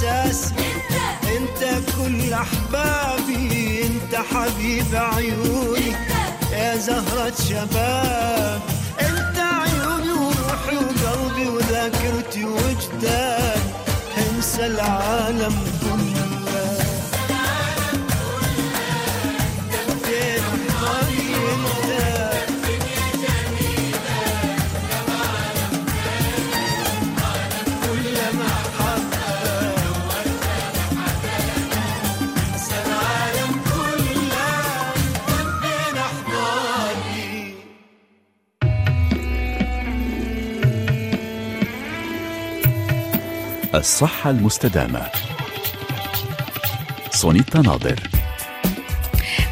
صديق احساسي أنت كل أحبابي أنت حبيب عيوني. يا زهرة شباب أنت عيوني وروحي وقلبي وذاكرتي وجداني انسى العالم الصحة المستدامة. سونيتا ناظر.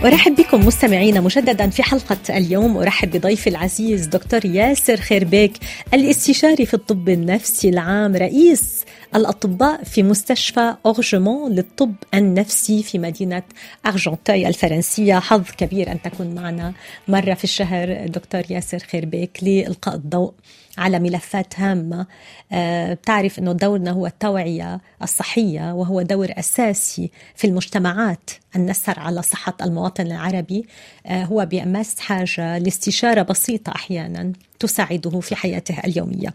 أرحب بكم مستمعينا مجددا في حلقة اليوم. أرحب بضيفي العزيز دكتور ياسر خيربيك الاستشاري في الطب النفسي العام رئيس الأطباء في مستشفى أورجمون للطب النفسي في مدينة أرجنتاي الفرنسية. حظ كبير أن تكون معنا مرة في الشهر دكتور ياسر خيربيك. لإلقاء الضوء على ملفات هامة. آه، بتعرف أنه دورنا هو التوعية الصحية وهو دور أساسي في المجتمعات. أن نسهر على صحة المواطن العربي آه، هو بأمس حاجة لاستشارة بسيطة أحيانا تساعده في حياته اليومية.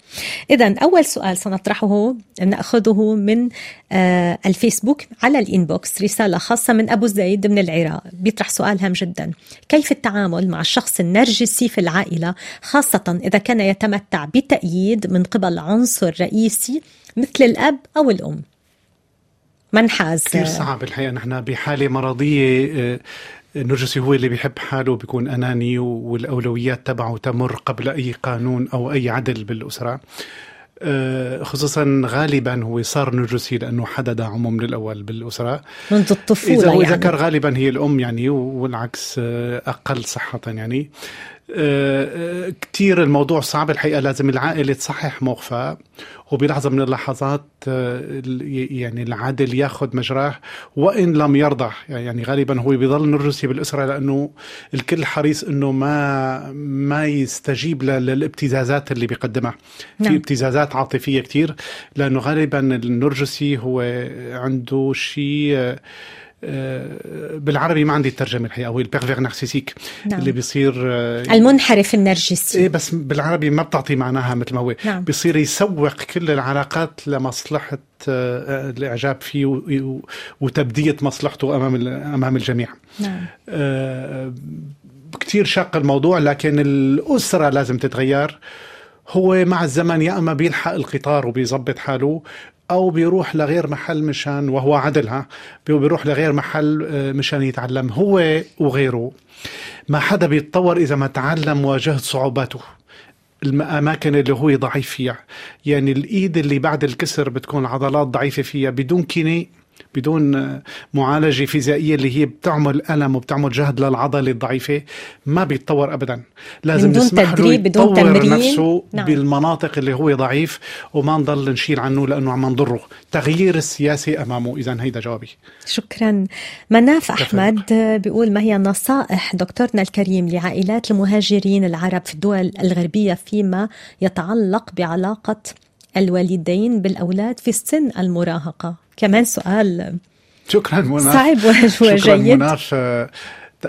إذا أول سؤال سنطرحه نأخذه من آه، الفيسبوك على الإنبوكس رسالة خاصة من أبو زيد من العراق بيطرح سؤال هام جدا. كيف التعامل مع الشخص النرجسي في العائلة خاصة إذا كان يتمتع بتأييد من قبل عنصر رئيسي مثل الأب أو الأم؟ منحاز. كثير صعب الحقيقة. نحن بحالة مرضية آه، النرجسي هو اللي بيحب حاله بيكون أناني والأولويات تبعه تمر قبل أي قانون أو أي عدل بالأسرة. آه، خصوصا غالبا هو صار نرجسي لأنه حدا دعمه من الأول بالأسرة. منذ الطفولة إذا هو يعني. ذكر غالبا هي الأم يعني والعكس آه، أقل صحة يعني. آه، آه، كتير الموضوع صعب. الحقيقة لازم العائلة تصحح موقفها وبلحظة من اللحظات آه، يعني العدل ياخذ مجراه وإن لم يرضى. يعني غالبا هو بيضل نرجسي بالاسره لأنه الكل حريص إنه ما ما يستجيب للابتزازات اللي بيقدمها. نعم. في ابتزازات عاطفية كتير لأنه غالبا النرجسي هو عنده شيء آه، آه، بالعربي ما عندي الترجمة الحقيقة هو البيرفير نارسيسيك نعم. اللي بيصير آه، المنحرف النرجسي. إيه بس بالعربي ما بتعطي معناها مثل ما هو. نعم. بيصير يسوق كل العلاقات لمصلحة آه، الإعجاب فيه وتبدية مصلحته أمام أمام الجميع. نعم. آه، كتير شاق الموضوع لكن الأسرة لازم تتغير. هو مع الزمن يا أما بيلحق القطار وبيظبط حاله أو بيروح لغير محل مشان وهو عدلها بيروح لغير محل آه، مشان يتعلم هو وغيره. ما حدا بيتطور إذا ما تعلم واجهت صعوباته. الأماكن اللي هو ضعيف فيها. يعني الإيد اللي بعد الكسر بتكون العضلات ضعيفة فيها بدون كيني بدون معالجة فيزيائية اللي هي بتعمل ألم وبتعمل جهد للعضلة الضعيفة ما بيتطور أبدا لازم من دون نسمح له تدريب، بدون يطور تمرين. نفسه نعم. بالمناطق اللي هو ضعيف وما نضل نشيل عنه لأنه عم نضره تغيير السياسي أمامه إذا هيدا جوابي شكرا مناف. أحمد بيقول ما هي نصائح دكتورنا الكريم لعائلات المهاجرين العرب في الدول الغربية فيما يتعلق بعلاقة الوالدين بالأولاد في السن المراهقة. كمان سؤال شكرا مناف صعب شكرا وجيد آه،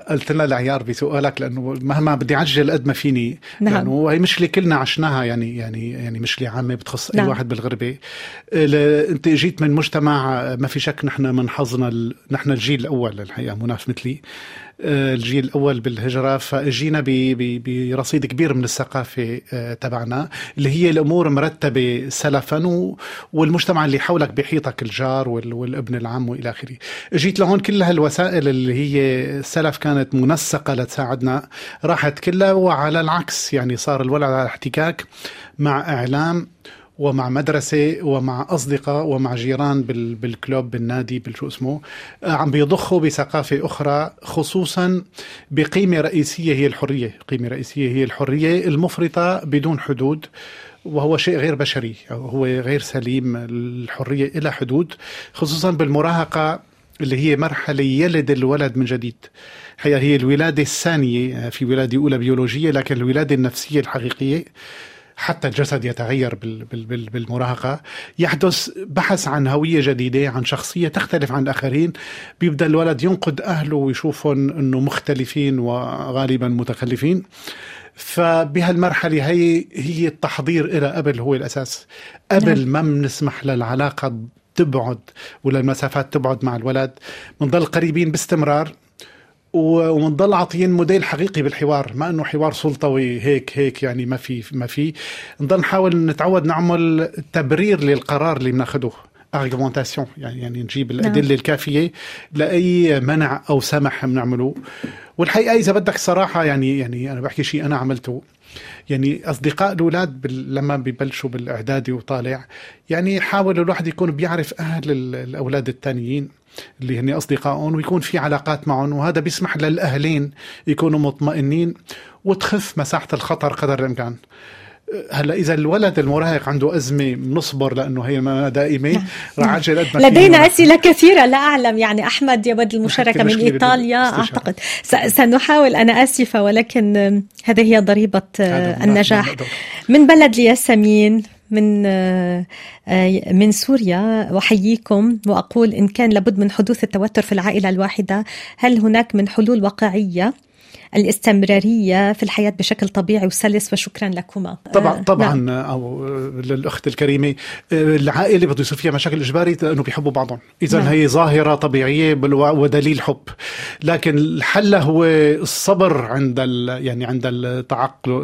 قلت لنا العيار بسؤالك لأنه مهما بدي اعجل قد ما فيني. نعم. لأنه هي مشكله كلنا عشناها يعني يعني يعني مشكله عامة بتخص أي نعم. واحد بالغربة. أنت جيت من مجتمع ما في شك نحن من حظنا ال- نحن الجيل الأول الحقيقة مناف مثلي. الجيل الأول بالهجرة فاجينا برصيد كبير من الثقافة آه، تبعنا اللي هي الأمور مرتبة سلفا والمجتمع اللي حولك بيحيطك الجار وال- والابن العم وإلى آخره. جيت لهون كل هالوسائل اللي هي سلف كانت منسقة لتساعدنا راحت كلها وعلى العكس يعني صار الولد على احتكاك مع إعلام ومع مدرسة ومع أصدقاء ومع جيران بال بالكلوب بالنادي بالشو اسمه. آه، عم بيضخوا بثقافة أخرى خصوصا بقيمة رئيسية هي الحرية. قيمة رئيسية هي الحرية المفرطة بدون حدود وهو شيء غير بشري. هو غير سليم. الحرية إلى حدود خصوصا بالمراهقة اللي هي مرحلة يلد الولد من جديد. هي هي الولادة الثانية في ولادة أولى بيولوجية لكن الولادة النفسية الحقيقية. حتى الجسد يتغير بال- بال- بال- بالمراهقة. يحدث بحث عن هوية جديدة عن شخصية تختلف عن الآخرين. بيبدأ الولد ينقد أهله ويشوفهم أنه مختلفين وغالبا متخلفين. فبهالمرحلة هي هي التحضير إلى قبل هو الأساس. قبل ما بنسمح للعلاقة تبعد ولا المسافات تبعد مع الولد. بنضل قريبين باستمرار. و- ومنضل عاطيين موديل حقيقي بالحوار ما إنه حوار سلطوي هيك هيك يعني ما في ما في. نضل نحاول نتعود نعمل تبرير للقرار اللي بناخده argumentation يعني يعني نجيب الأدلة الكافية لأي منع أو سمح بنعمله. والحقيقة إذا بدك صراحة يعني يعني أنا بحكي شيء أنا عملته. يعني أصدقاء الأولاد. لما ببلشوا بالإعدادي وطالع يعني حاول الواحد يكون بيعرف أهل ال- الأولاد الثانيين اللي هن أصدقائهم ويكون في علاقات معهم وهذا بيسمح للأهلين يكونوا مطمئنين وتخف مساحة الخطر قدر الإمكان هلا إذا الولد المراهق عنده أزمة بنصبر لأنه هي ما دائمة رح اعجل قد ما لدينا فينا. أسئلة كثيرة لا أعلم. يعني أحمد يود المشاركة من. أعتقد. س- سنحاول. أنا آسفة ولكن هذه هي ضريبة آه، النجاح. من بلد الياسمين من آه، آه، من سوريا. أحييكم وأقول إن كان لابد من حدوث التوتر في العائلة الواحدة. هل هناك من حلول واقعية؟ الاستمرارية في الحياة بشكل طبيعي وسلس وشكرا لكما طبعا آه، طبعا نعم. أو للأخت الكريمة العائلة بده يصير فيها مشاكل إجباري لأنه بيحبوا بعضهم اذا نعم. هي ظاهرة طبيعية بالو- ودليل حب لكن الحل هو الصبر عند ال يعني عند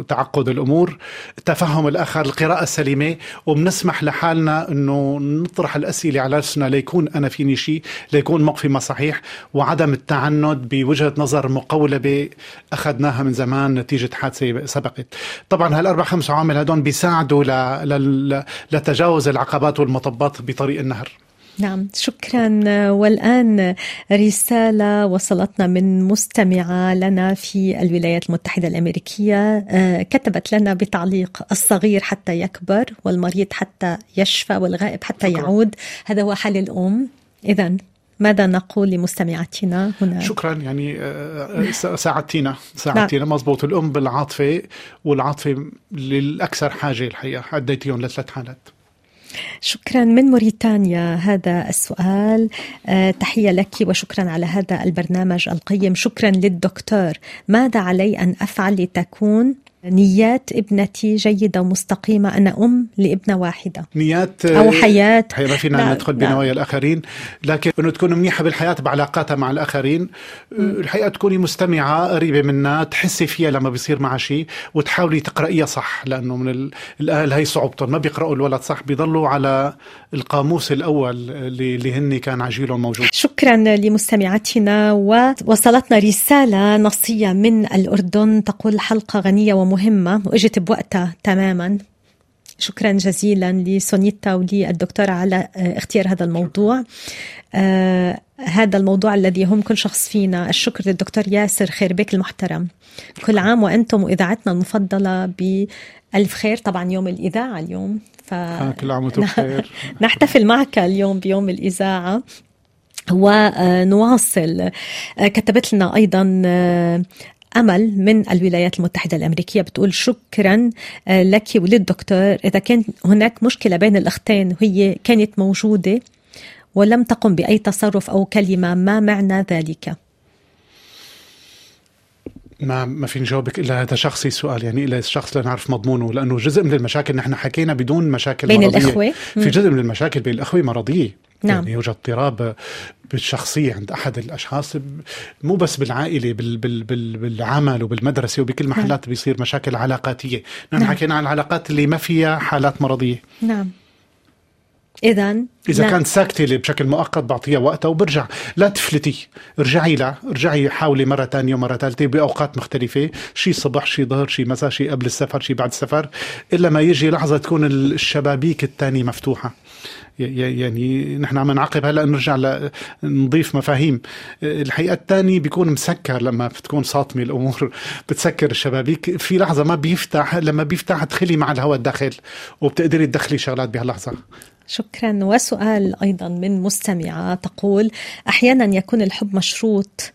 تعقد الأمور تفهم الآخر القراءة السليمة وبنسمح لحالنا إنه نطرح الأسئلة على نفسنا ليكون أنا فيني شيء ليكون موقفي ما صحيح وعدم التعنت بوجهة نظر مقولبة أخذناها من زمان نتيجة حادثة سبقت. طبعا هالأربع خمس عوامل هدول بيساعدوا ل... ل... لتجاوز العقبات والمطبات بطريق النهر. نعم شكرا. والآن رسالة وصلتنا من مستمعة لنا في الولايات المتحدة الأمريكية. آه، كتبت لنا بتعليق الصغير حتى يكبر والمريض حتى يشفى والغائب حتى. يعود. هذا هو حال الأم. إذا ماذا نقول لمستمعاتنا هنا؟ شكرا يعني آه، آه، ساعدتينا ساعدتينا. مزبوط الأم بالعاطفة والعاطفة للأكثر حاجة الحقيقة عديتيهم لثلاث حالات. شكرا. من موريتانيا هذا السؤال. آه، تحية لك وشكرا على هذا البرنامج القيم. شكرا للدكتور. ماذا علي أن أفعل لتكون نيات ابنتي جيدة ومستقيمة أنا أم لابنة واحدة. نيات أو حياة. هي ما فينا نعم، ندخل. بنوايا الآخرين لكن إنه تكون منيحة بالحياة بعلاقاتها مع الآخرين الحقيقة تكوني مستمعة قريبة منها تحسي فيها لما بيصير معها شيء وتحاولي تقرأيها صح لأنه من ال- الأهل هي صعوبتهم. ما بيقرأوا الولد صح بيضلوا على القاموس الأول اللي, اللي هن كان عجيلهم موجود. شكرا لمستمعاتنا ووصلتنا رسالة نصية من الأردن. تقول حلقة غنية ومهمة وإجت بوقتها تماما. شكرا جزيلا لسونيتا وللدكتورة على آه، اختيار هذا الموضوع. آه هذا الموضوع الذي هم كل شخص فينا. الشكر للدكتور ياسر خيربيك المحترم. كل عام وأنتم وإذاعتنا المفضلة بألف خير. طبعا يوم الإذاعة اليوم ف... آه، كل عام وأنتم بخير. نحتفل معك اليوم بيوم الإذاعة. ونواصل كتبت لنا أيضا آه، أمل من الولايات المتحدة الأمريكية. بتقول شكرا آه، لك وللدكتور. إذا كان هناك مشكلة بين الأختين وهي كانت موجودة ولم تقم بأي تصرف أو كلمة ما معنى ذلك؟ ما ما في نجاوبك إلا هذا شخصي سؤال. يعني الا الشخص لنعرف مضمونه لأنه جزء من المشاكل نحن حكينا بدون مشاكل بين مرضية. الإخوة؟ في جزء من المشاكل بين الأخوة مرضية. نعم. يعني يوجد اضطراب بالشخصية عند أحد الأشخاص مو بس بالعائلة بال بال بال بالعمل وبالمدرسة وبكل محلات بيصير مشاكل علاقاتية. نحن نعم. حكينا عن العلاقات اللي ما فيها حالات مرضية. نعم. إذا اذا كانت ساكتة بشكل مؤقت بعطيها وقتها وبرجع. لا تفلتي. ارجعي لها ارجعي حاولي مرة تانية ومرة ثالثه بأوقات مختلفة. شي صبح شي ظهر شي مساء شي قبل السفر شي بعد السفر. إلا ما يجي لحظة تكون الشبابيك الثانية مفتوحة. يعني نحن عم نعقب هلا نرجع نضيف مفاهيم. الحقيقة الثاني بيكون مسكر لما بتكون صاطمه الأمور. بتسكر الشبابيك في لحظة ما بيفتح لما بيفتح تدخلي مع الهواء الداخل وبتقدري تدخلي شغلات بهاللحظة. شكرا. وسؤال أيضا من مستمعة تقول أحيانا يكون الحب مشروط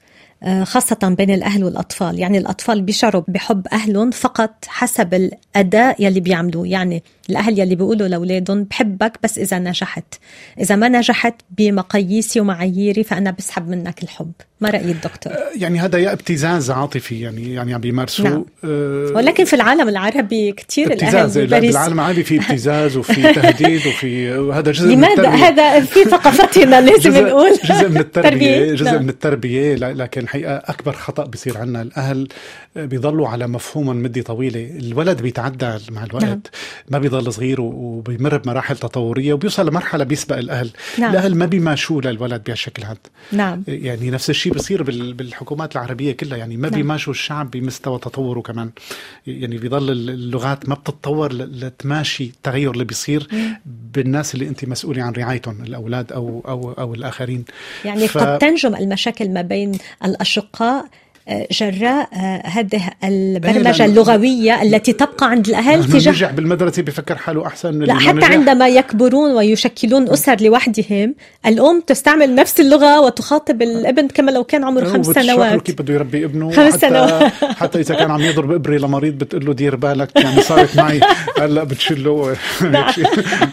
خاصة بين الأهل والأطفال يعني الأطفال بيشعروا بحب أهلهم فقط حسب الأداء يلي بيعملوه يعني الأهل يلي بيقولوا لأولادهم بحبك بس إذا نجحت إذا ما نجحت بمقاييسي ومعاييري فأنا بسحب منك الحب ما رأي الدكتور يعني هذا يا ابتزاز عاطفي يعني يعني عم بيمارسوه نعم. آه، ولكن في العالم العربي كثير ابتزاز الأهل بالعالم العربي في ابتزاز وفي تهديد وفي وهذا جزء من لماذا التربية. هذا في ثقافتنا لازم جزء, نقول جزء من التربية تربية. جزء نعم. من التربية لكن حقيقة أكبر خطأ بيصير عنا. الأهل بيضلوا على مفهوم مدة طويلة. الولد بيتعدى مع الوقت. نعم. ما بيضل صغير وبيمر بمراحل تطورية وبيوصل لمرحلة بيسبق الأهل. نعم. الأهل ما بيماشوا للولد بهالشكل هذا. نعم. يعني نفس الشيء بصير بال- بالحكومات العربية كلها. يعني ما نعم. بيماشوا الشعب بمستوى تطوره كمان. يعني بيضل اللغات ما بتتطور لتماشي التغير اللي بيصير بالناس اللي أنت مسؤولة عن رعايتهم الأولاد أو أو أو الآخرين. يعني ف- قد تنجم المشاكل ما بين الأشقاء جراء آه، هذه البرمجة لأنه- اللغوية التي تبقى عند الأهل لما تجاه نجح بالمدرسة بفكر حاله أحسن من لا حتى نجح. عندما يكبرون ويشكلون أسر لوحدهم الأم تستعمل نفس اللغة وتخاطب الابن كما لو كان عمره خمس سنوات كيف بده يربي ابنه خمس حتى سنوات. حتى إذا كان عم يضرب إبرة لمريض بتقول له دير بالك يعني صارت معي هلأ بتشله.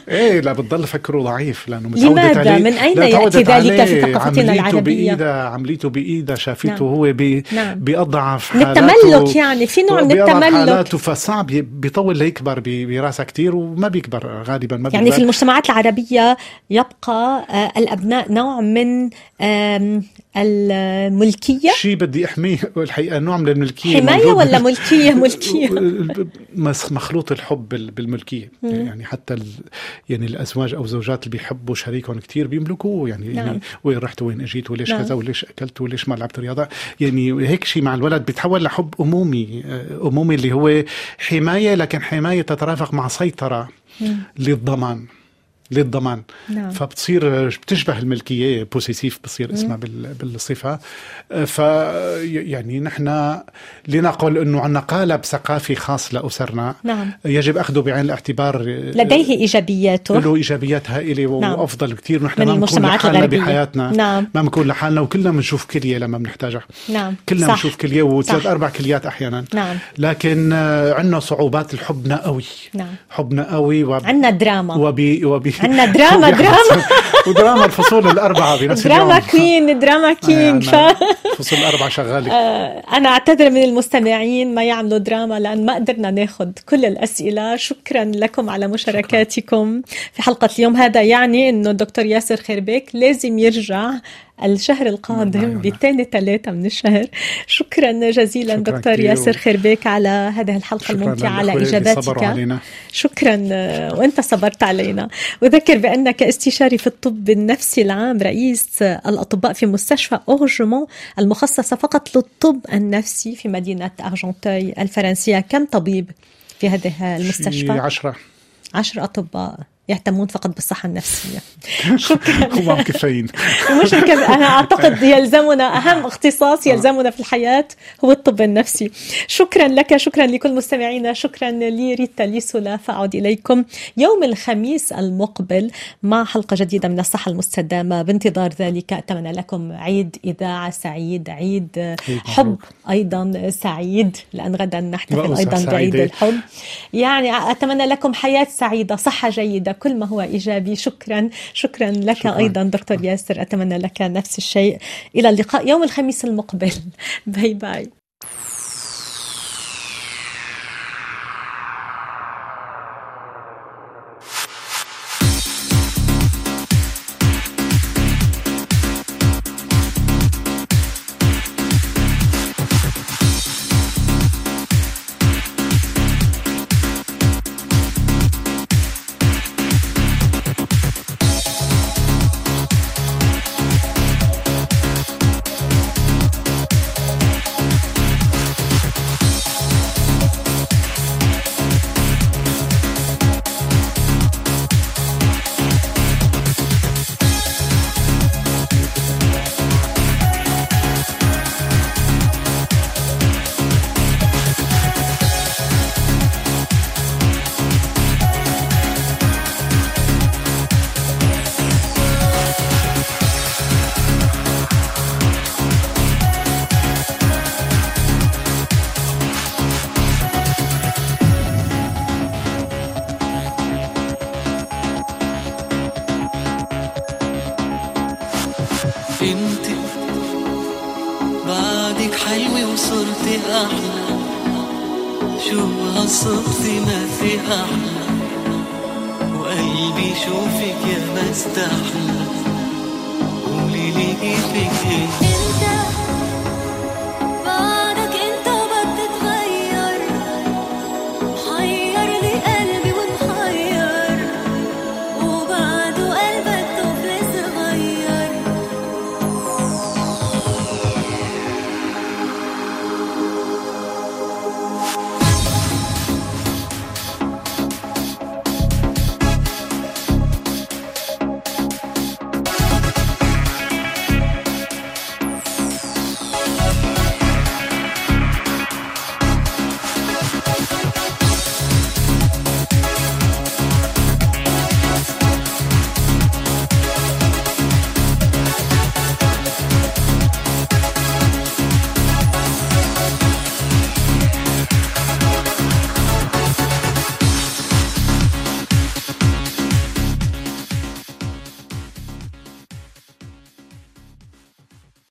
إيه لا بتضل فكره ضعيف لأنه متعودت لماذا؟ عليه من يأتي تعودت ذلك. في ثقافتنا عمليته العربية؟ بإيدها عمليته بإيدها شافته نعم. هو بي نعم. بيضعف من حالاته التملك يعني، في نوع من التملك. حالاته فصعب بيطول ليكبر ب- براسها كتير وما بيكبر غالبا ما يعني بيكبر. في المجتمعات العربية يبقى آه، الأبناء نوع من الملكية؟ شيء بدي أحميه. الحقيقة نوع من الملكية حماية ولا ملكية؟ ملكية. مخلوط الحب بال- بالملكية. يعني حتى ال... يعني الأزواج أو الزوجات اللي بيحبوا شريكهم كثير بيملكوه. يعني, نعم. يعني وين رحت وين اجيت وليش نعم. كذا وليش أكلت وليش ما لعبت رياضة. يعني هيك شيء مع الولد بيتحول لحب أمومي. آه، أمومي اللي هو حماية لكن حماية تترافق مع سيطرة للضمان. للضمان نعم. فبتصير بتشبه الملكية بوسيسيف بصير اسمها بال- بالصفة ف يعني نحن لنقل إنه عندنا قالب ثقافي خاص لأسرنا نعم. يجب أخذه بعين الاعتبار لديه إيجابياته له إيجابيات هائلة نعم. وأفضل كثير ونحن من ما بنكون لحالنا الغربية. بحياتنا نعم. ما بنكون لحالنا وكلنا بنشوف كلية لما بنحتاجها نعم كلنا. بنشوف كلية وثلاث. أربع كليات أحيانا نعم. لكن آه، عندنا صعوبات الحبنا قوي نعم. حبنا قوي وب... عندنا دراما وبي وبي عنا دراما دراما. ودراما الفصول الأربعة بنفس دراما اليوم queen drama king ف... عنا الفصول الأربعة شغالة. آه، أنا أعتذر من المستمعين ما يعملوا دراما لأن ما قدرنا ناخذ كل الأسئلة. شكرا لكم على مشاركاتكم في حلقة اليوم هذا. يعني أنه الدكتور ياسر خربيك لازم يرجع الشهر القادم معنا. بثاني ثلاثة من الشهر. شكرا جزيلا شكراً دكتور. ياسر خربيك على هذه الحلقة الممتعة على إجاباتك. شكرا وأنت صبرت علينا. أذكر بأنك استشاري في الطب النفسي العام رئيس الأطباء في مستشفى أورجمون المخصصة فقط للطب النفسي في مدينة أرجنتاي الفرنسية. كم طبيب في هذه في المستشفى عشرة عشر أطباء. يهتمون فقط بالصحة النفسية. شكرا. هم كفايين. مش أنا أعتقد يلزمنا أهم اختصاص يلزمنا في الحياة هو الطب النفسي. شكرا لك شكرا لكل مستمعينا شكرا لي ريتا ليسولا. فأعود إليكم. يوم الخميس المقبل مع حلقة جديدة من الصحة المستدامة. بانتظار ذلك أتمنى لكم عيد إذاعة سعيد عيد حب. أيضا سعيد لأن غدا نحتفل أيضا بعيد. الحب. يعني أتمنى لكم حياة سعيدة صحة جيدة كل ما هو إيجابي. شكرا. شكرا لك شكراً. أيضا دكتور ياسر. أتمنى لك نفس الشيء. إلى اللقاء يوم الخميس المقبل. باي باي